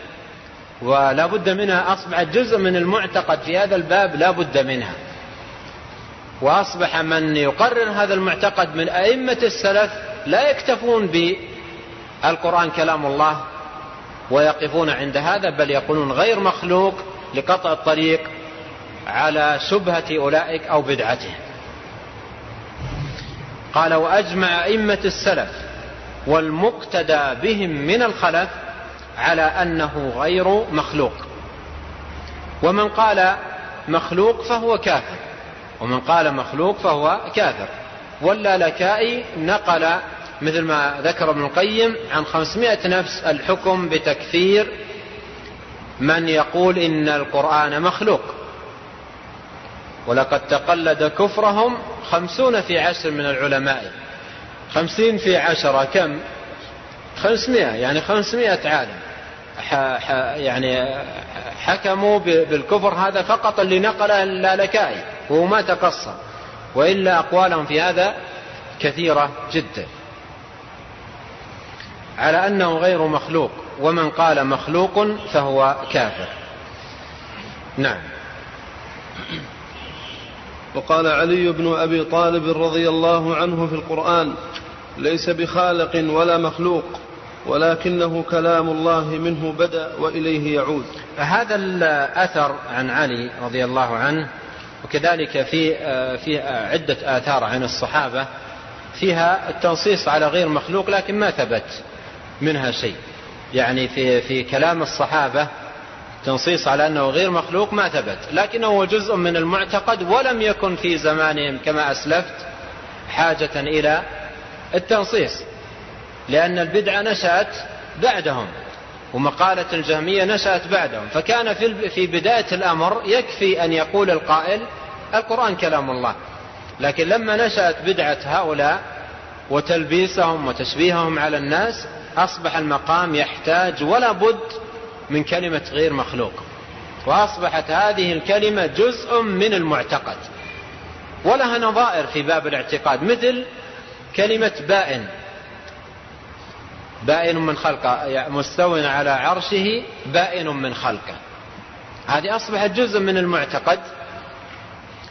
ولا بد منها اصبحت جزء من المعتقد في هذا الباب لا بد منها. وأصبح من يقرر هذا المعتقد من أئمة السلف لا يكتفون بالقرآن كلام الله ويقفون عند هذا بل يقولون غير مخلوق لقطع الطريق على شبهة أولئك أو بدعتهم. قال وأجمع أئمة السلف والمقتدى بهم من الخلف على أنه غير مخلوق. ومن قال مخلوق فهو كافر ومن قال مخلوق فهو كافر. واللالكائي نقل مثل ما ذكر ابن القيم عن خمسمائة نفس الحكم بتكفير من يقول إن القرآن مخلوق. ولقد تقلد كفرهم خمسون في عشر من العلماء. خمسين في عشرة كم؟ خمسمائة يعني خمسمائة عالم. يعني حكموا بالكفر هذا فقط اللي نقله اللالكائي وهو ما تقصر. وإلا أقوالهم في هذا كثيرة جدا. على أنه غير مخلوق. ومن قال مخلوق فهو كافر. نعم. وقال علي بن أبي طالب رضي الله عنه في القرآن ليس بخالق ولا مخلوق ولكنه كلام الله منه بدأ وإليه يعود. هذا الأثر عن علي رضي الله عنه وكذلك في في عدة آثار عن الصحابة فيها التنصيص على غير مخلوق لكن ما ثبت منها شيء. يعني في في كلام الصحابة تنصيص على أنه غير مخلوق ما ثبت لكنه جزء من المعتقد ولم يكن في زمانهم كما أسلفت حاجة إلى التنصيص لأن البدعة نشأت بعدهم ومقالة الجهمية نشأت بعدهم فكان في في بداية الأمر يكفي أن يقول القائل القرآن كلام الله لكن لما نشأت بدعة هؤلاء وتلبيسهم وتشبيههم على الناس أصبح المقام يحتاج ولا بد من كلمة غير مخلوق. وأصبحت هذه الكلمة جزء من المعتقد. ولها نظائر في باب الاعتقاد مثل كلمة بائن. بائن من خلقه مستو على عرشه بائن من خلقه. هذه أصبحت جزء من المعتقد.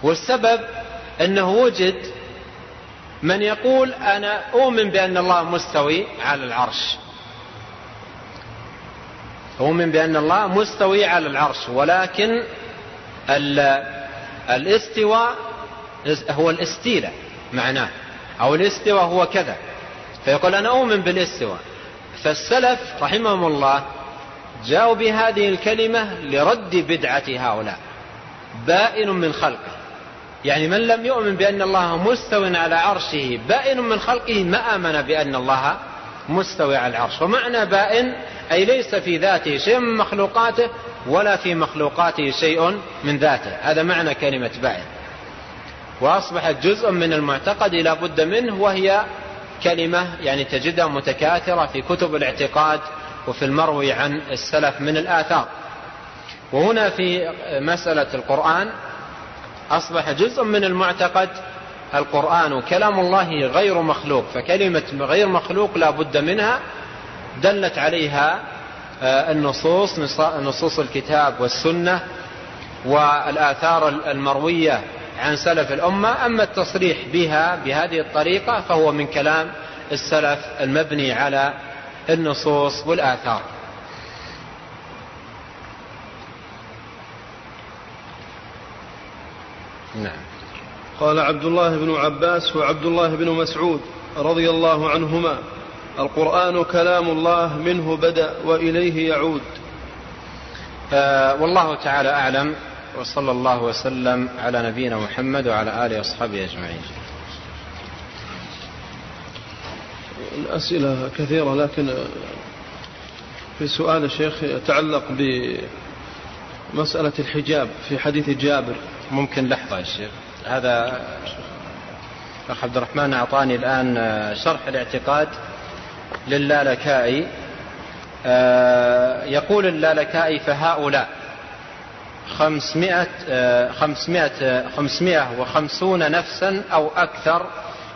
والسبب أنه وجد من يقول أنا أؤمن بأن الله مستوي على العرش. أؤمن بأن الله مستوي على العرش ولكن الاستواء هو الاستيلاء معناه أو الاستواء هو كذا. فيقول أنا أؤمن بالاستواء. فالسلف رحمهم الله جاءوا بهذه الكلمة لرد بدعة هؤلاء بائن من خلقه. يعني من لم يؤمن بأن الله مستو على عرشه بائن من خلقه ما آمن بأن الله مستوي على العرش. ومعنى بائن أي ليس في ذاته شيء من مخلوقاته ولا في مخلوقاته شيء من ذاته. هذا معنى كلمة بائن. وأصبحت جزء من المعتقد لا بد منه وهي كلمة يعني تجدها متكاثرة في كتب الاعتقاد وفي المروي عن السلف من الآثار. وهنا في مسألة القرآن أصبح جزء من المعتقد القرآن كلام الله غير مخلوق فكلمة غير مخلوق لا بد منها دلت عليها آه، النصوص نصوص الكتاب والسنة والآثار المروية عن سلف الأمة. أما التصريح بها بهذه الطريقة فهو من كلام السلف المبني على النصوص والآثار. نعم. قال عبد الله بن عباس وعبد الله بن مسعود رضي الله عنهما القرآن كلام الله منه بدأ وإليه يعود. آه والله تعالى أعلم وصلى الله وسلم على نبينا محمد وعلى آله وأصحابه أجمعين. الأسئلة كثيرة لكن في سؤال الشيخ يتعلق بمسألة الحجاب في حديث جابر. ممكن لحظة يا شيخ. هذا أخ عبد الرحمن أعطاني الآن شرح الاعتقاد للالكائي آه، يقول اللالكائي فهؤلاء خمسمائة, خمسمائة, خمسمائة وخمسون نفسا أو أكثر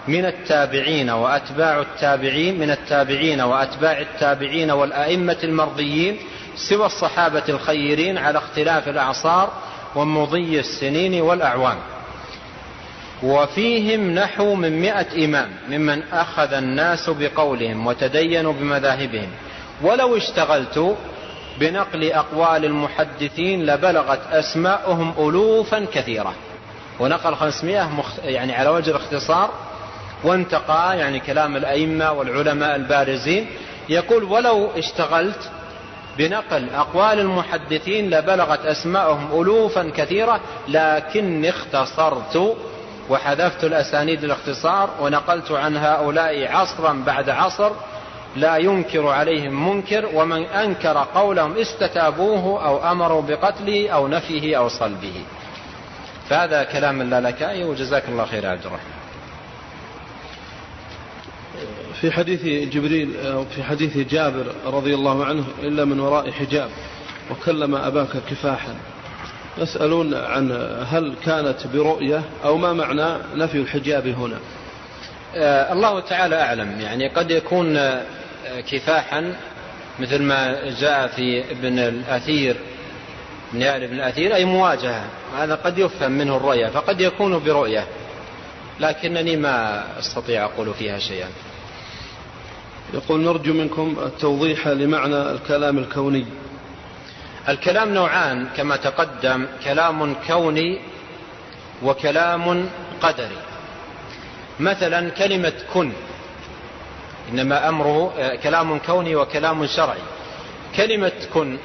من التابعين وأتباع التابعين من التابعين وأتباع التابعين والأئمة المرضيين سوى الصحابة الخيرين على اختلاف الأعصار ومضي السنين والأعوام. وفيهم نحو من مئة إمام ممن أخذ الناس بقولهم وتدينوا بمذاهبهم. ولو اشتغلت بنقل أقوال المحدثين لبلغت أسماؤهم ألوفا كثيرة ونقل خمسمائة يعني على وجه الاختصار وانتقى يعني كلام الأئمة والعلماء البارزين. يقول ولو اشتغلت بنقل أقوال المحدثين لبلغت أسماءهم ألوفا كثيرة لكني اختصرت وحذفت الأسانيد الاختصار ونقلت عن هؤلاء عصرا بعد عصر. لا ينكر عليهم منكر ومن أنكر قولهم استتابوه أو أمروا بقتله أو نفيه أو صلبه. فهذا كلام اللالكائي وجزاك الله خير عبد الرحمن. في حديث جبريل في حديث جابر رضي الله عنه إلا من وراء حجاب وكلم أباك كفاحا. يسألون عن هل كانت برؤية أو ما معنى نفي الحجاب هنا. آه الله تعالى أعلم. يعني قد يكون آه، كفاحا مثل ما جاء في ابن الأثير من ابن الأثير أي مواجهة هذا قد يفهم منه الرؤية فقد يكون برؤية. لكنني ما أستطيع أقول فيها شيئا. يقول نرجو منكم التوضيح لمعنى الكلام الكوني. الكلام نوعان كما تقدم كلام كوني وكلام قدري. مثلا كلمة كن إنما أمره كلام كوني وكلام شرعي. كلمة كن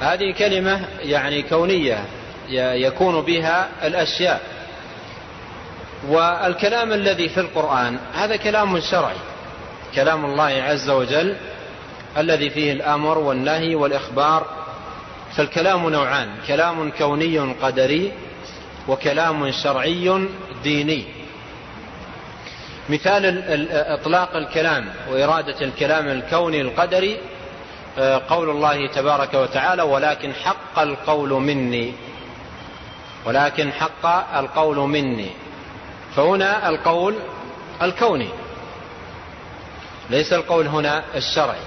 هذه كلمة يعني كونية يكون بها الأشياء. والكلام الذي في القرآن هذا كلام شرعي كلام الله عز وجل الذي فيه الأمر والنهي والإخبار فالكلام نوعان كلام كوني قدري وكلام شرعي ديني. مثال إطلاق الكلام وإرادة الكلام الكوني القدري آه، قول الله تبارك وتعالى ولكن حق القول مني ولكن حق القول مني. فهنا القول الكوني. ليس القول هنا الشرعي.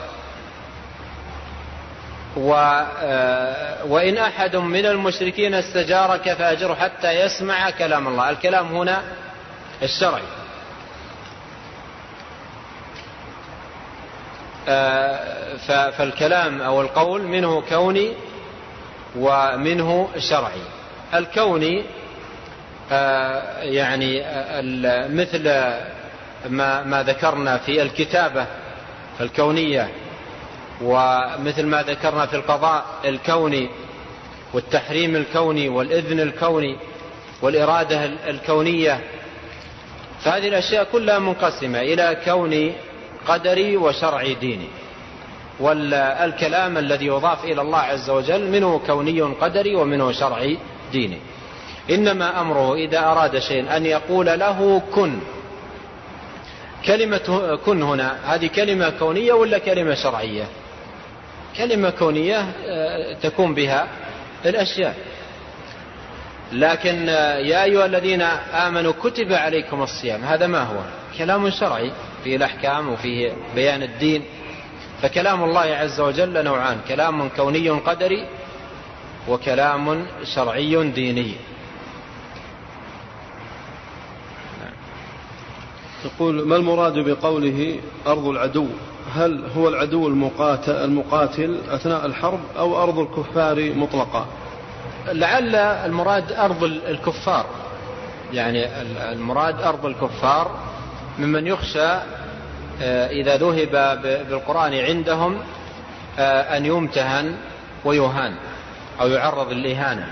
وإن أحد من المشركين استجارك فأجره حتى يسمع كلام الله. الكلام هنا الشرعي. فالكلام أو القول منه كوني ومنه شرعي. الكوني يعني مثل ما, ما ذكرنا في الكتابة الكونية ومثل ما ذكرنا في القضاء الكوني والتحريم الكوني والإذن الكوني والإرادة الكونية. فهذه الأشياء كلها منقسمة إلى كوني قدري وشرعي ديني. والكلام الذي يضاف إلى الله عز وجل منه كوني قدري ومنه شرعي ديني. إنما أمره إذا أراد شيء أن يقول له كن. كلمة كن هنا هذه كلمة كونية ولا كلمة شرعية؟ كلمة كونية آه، تكون بها الأشياء. لكن آه، يا أيها الذين آمنوا كتب عليكم الصيام هذا ما هو؟ كلام شرعي فيه الأحكام وفيه بيان الدين. فكلام الله عز وجل نوعان كلام كوني قدري وكلام شرعي ديني. يقول ما المراد بقوله أرض العدو؟ هل هو العدو المقاتل, المقاتل أثناء الحرب أو أرض الكفار مطلقة؟ لعل المراد أرض الكفار. يعني المراد أرض الكفار ممن يخشى آه، إذا ذهب بالقرآن عندهم آه، أن يمتهن ويهان أو يعرض للإهانة.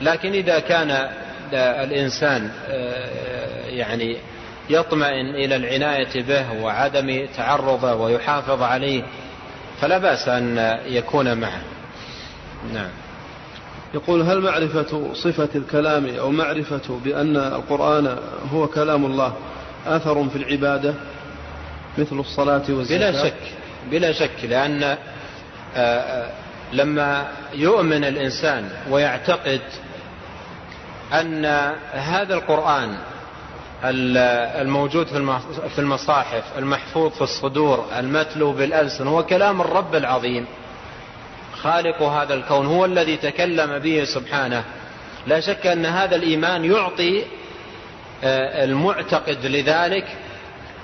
لكن إذا كان الإنسان آه، يعني يطمئن إلى العناية به وعدم تعرضه ويحافظ عليه فلا بأس أن يكون معه. نعم. يقول هل معرفة صفة الكلام أو معرفة بأن القرآن هو كلام الله أثر في العبادة مثل الصلاة والزكاة؟ بلا شك بلا شك لأن آه، آه، لما يؤمن الإنسان ويعتقد أن هذا القرآن الموجود في المصاحف المحفوظ في الصدور المتلو بالألسن هو كلام الرب العظيم. خالق هذا الكون هو الذي تكلم به سبحانه. لا شك أن هذا الإيمان يعطي آه، المعتقد لذلك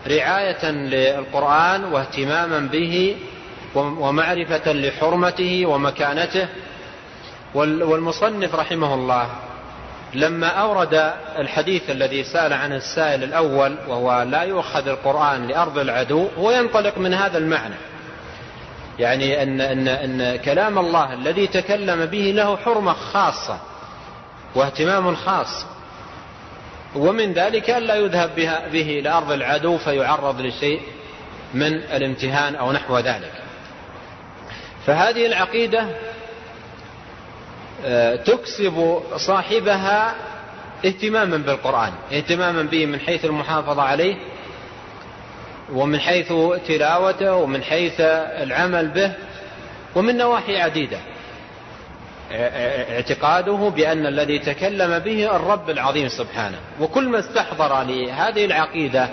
رعاية للقرآن واهتماما به ومعرفة لحرمته ومكانته. والمصنف رحمه الله لما أورد الحديث الذي سأل عنه السائل الأول وهو لا يؤخذ القرآن لأرض العدو هو ينطلق من هذا المعنى. يعني أن, أن, أن كلام الله الذي تكلم به له حرمة خاصة واهتمام خاص. ومن ذلك ألا يذهب بها به إلى أرض العدو فيعرض لشيء من الامتهان أو نحو ذلك. فهذه العقيدة تكسب صاحبها اهتماما بالقرآن اهتماما به من حيث المحافظة عليه ومن حيث تلاوته ومن حيث العمل به ومن نواحي عديدة. اعتقاده بأن الذي تكلم به الرب العظيم سبحانه. وكل ما استحضر لهذه العقيدة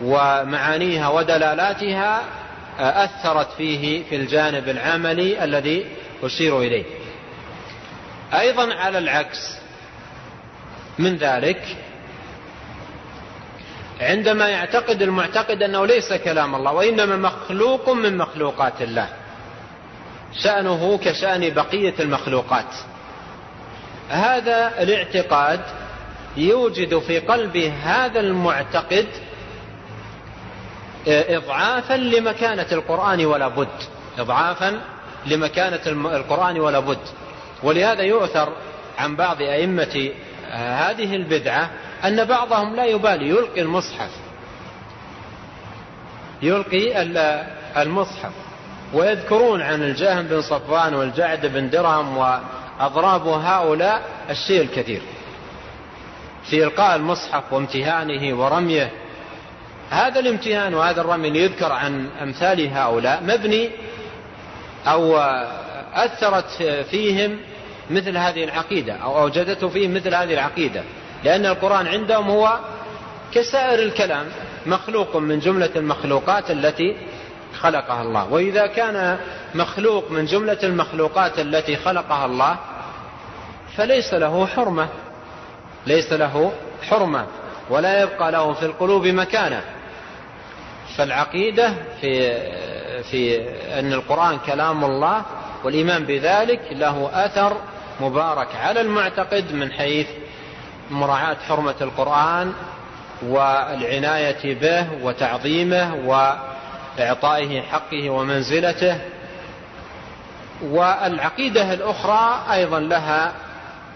ومعانيها ودلالاتها أثرت فيه في الجانب العملي الذي أشير إليه. أيضا على العكس. من ذلك عندما يعتقد المعتقد أنه ليس كلام الله وإنما مخلوق من مخلوقات الله. شأنه كشأن بقية المخلوقات. هذا الاعتقاد يوجد في قلب هذا المعتقد إضعافا لمكانة القرآن ولا بد. إضعافا لمكانة القرآن ولا بد. ولهذا يؤثر عن بعض أئمة هذه البدعة أن بعضهم لا يبالي يلقي المصحف. يلقي المصحف. ويذكرون عن الجاهم بن صفوان والجعد بن درهم وأضراب هؤلاء الشيء الكثير. في إلقاء المصحف وامتهانه ورميه. هذا الامتهان وهذا الرمي يذكر عن أمثال هؤلاء مبني أو أثرت فيهم مثل هذه العقيدة أو أوجدته فيهم مثل هذه العقيدة لأن القرآن عندهم هو كسائر الكلام مخلوق من جملة المخلوقات التي خلقها الله. وإذا كان مخلوق من جملة المخلوقات التي خلقها الله فليس له حرمة ليس له حرمة ولا يبقى له في القلوب مكانة. فالعقيدة في في أن القرآن كلام الله والإيمان بذلك له أثر مبارك على المعتقد من حيث مراعاة حرمة القرآن والعناية به وتعظيمه وإعطائه حقه ومنزلته. والعقيدة الأخرى أيضا لها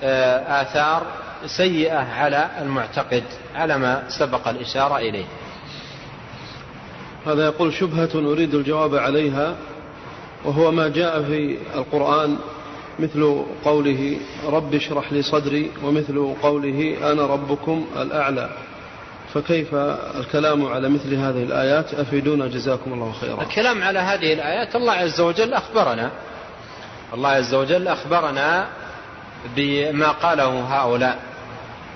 آه، آثار سيئة على المعتقد على ما سبق الإشارة إليه. هذا يقول شبهة أريد الجواب عليها وهو ما جاء في القرآن مثل قوله رب اشرح لي صدري ومثل قوله أنا ربكم الأعلى. فكيف الكلام على مثل هذه الآيات؟ أفيدونا جزاكم الله خيرا. الكلام على هذه الآيات الله عز وجل أخبرنا. الله عز وجل أخبرنا بما قاله هؤلاء.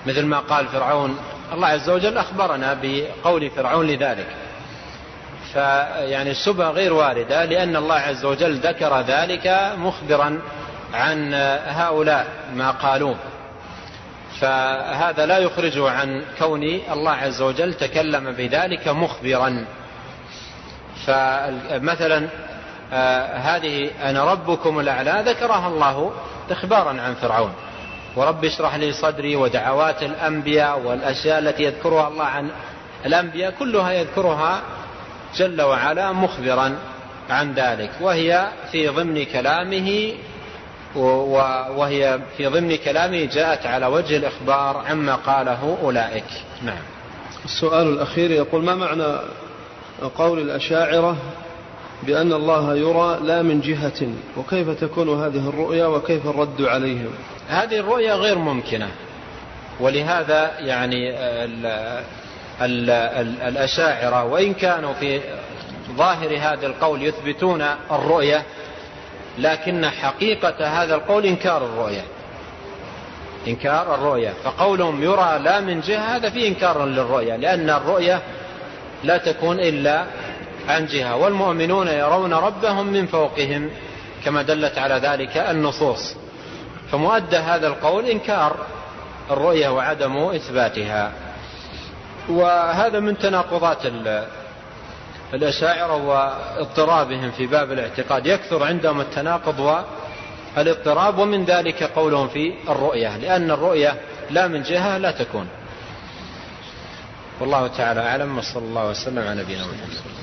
مثل ما قال فرعون. الله عز وجل أخبرنا بقول فرعون لذلك. فيعني الشبهة غير واردة لأن الله عز وجل ذكر ذلك مخبرا عن هؤلاء ما قالوه. فهذا لا يخرجه عن كون الله عز وجل تكلم بذلك مخبرا. فمثلا آه، هذه أنا ربكم الأعلى ذكرها الله إخبارا عن فرعون. ورب اشرح لي صدري ودعوات الأنبياء والأشياء التي يذكرها الله عن الأنبياء كلها يذكرها جل وعلا مخبرا عن ذلك وهي في ضمن كلامه وهي في ضمن كلامه جاءت على وجه الإخبار عما قاله أولئك. نعم. السؤال الأخير يقول ما معنى قول الأشاعرة بأن الله يرى لا من جهة وكيف تكون هذه الرؤيا وكيف الرد عليهم؟ هذه الرؤيا غير ممكنة ولهذا يعني الأشاعرة وإن كانوا في ظاهر هذا القول يثبتون الرؤية لكن حقيقة هذا القول إنكار الرؤية. إنكار الرؤية. فقولهم يرى لا من جهة هذا فيه إنكار للرؤية لأن الرؤية لا تكون إلا عن جهة. والمؤمنون يرون ربهم من فوقهم كما دلت على ذلك النصوص. فمؤدى هذا القول إنكار الرؤية وعدم إثباتها. وهذا من تناقضات الأشاعرة واضطرابهم في باب الاعتقاد. يكثر عندهم التناقض والاضطراب ومن ذلك قولهم في الرؤية لأن الرؤية لا من جهة لا تكون. والله تعالى أعلم وصلى الله وسلم على نبينا محمد.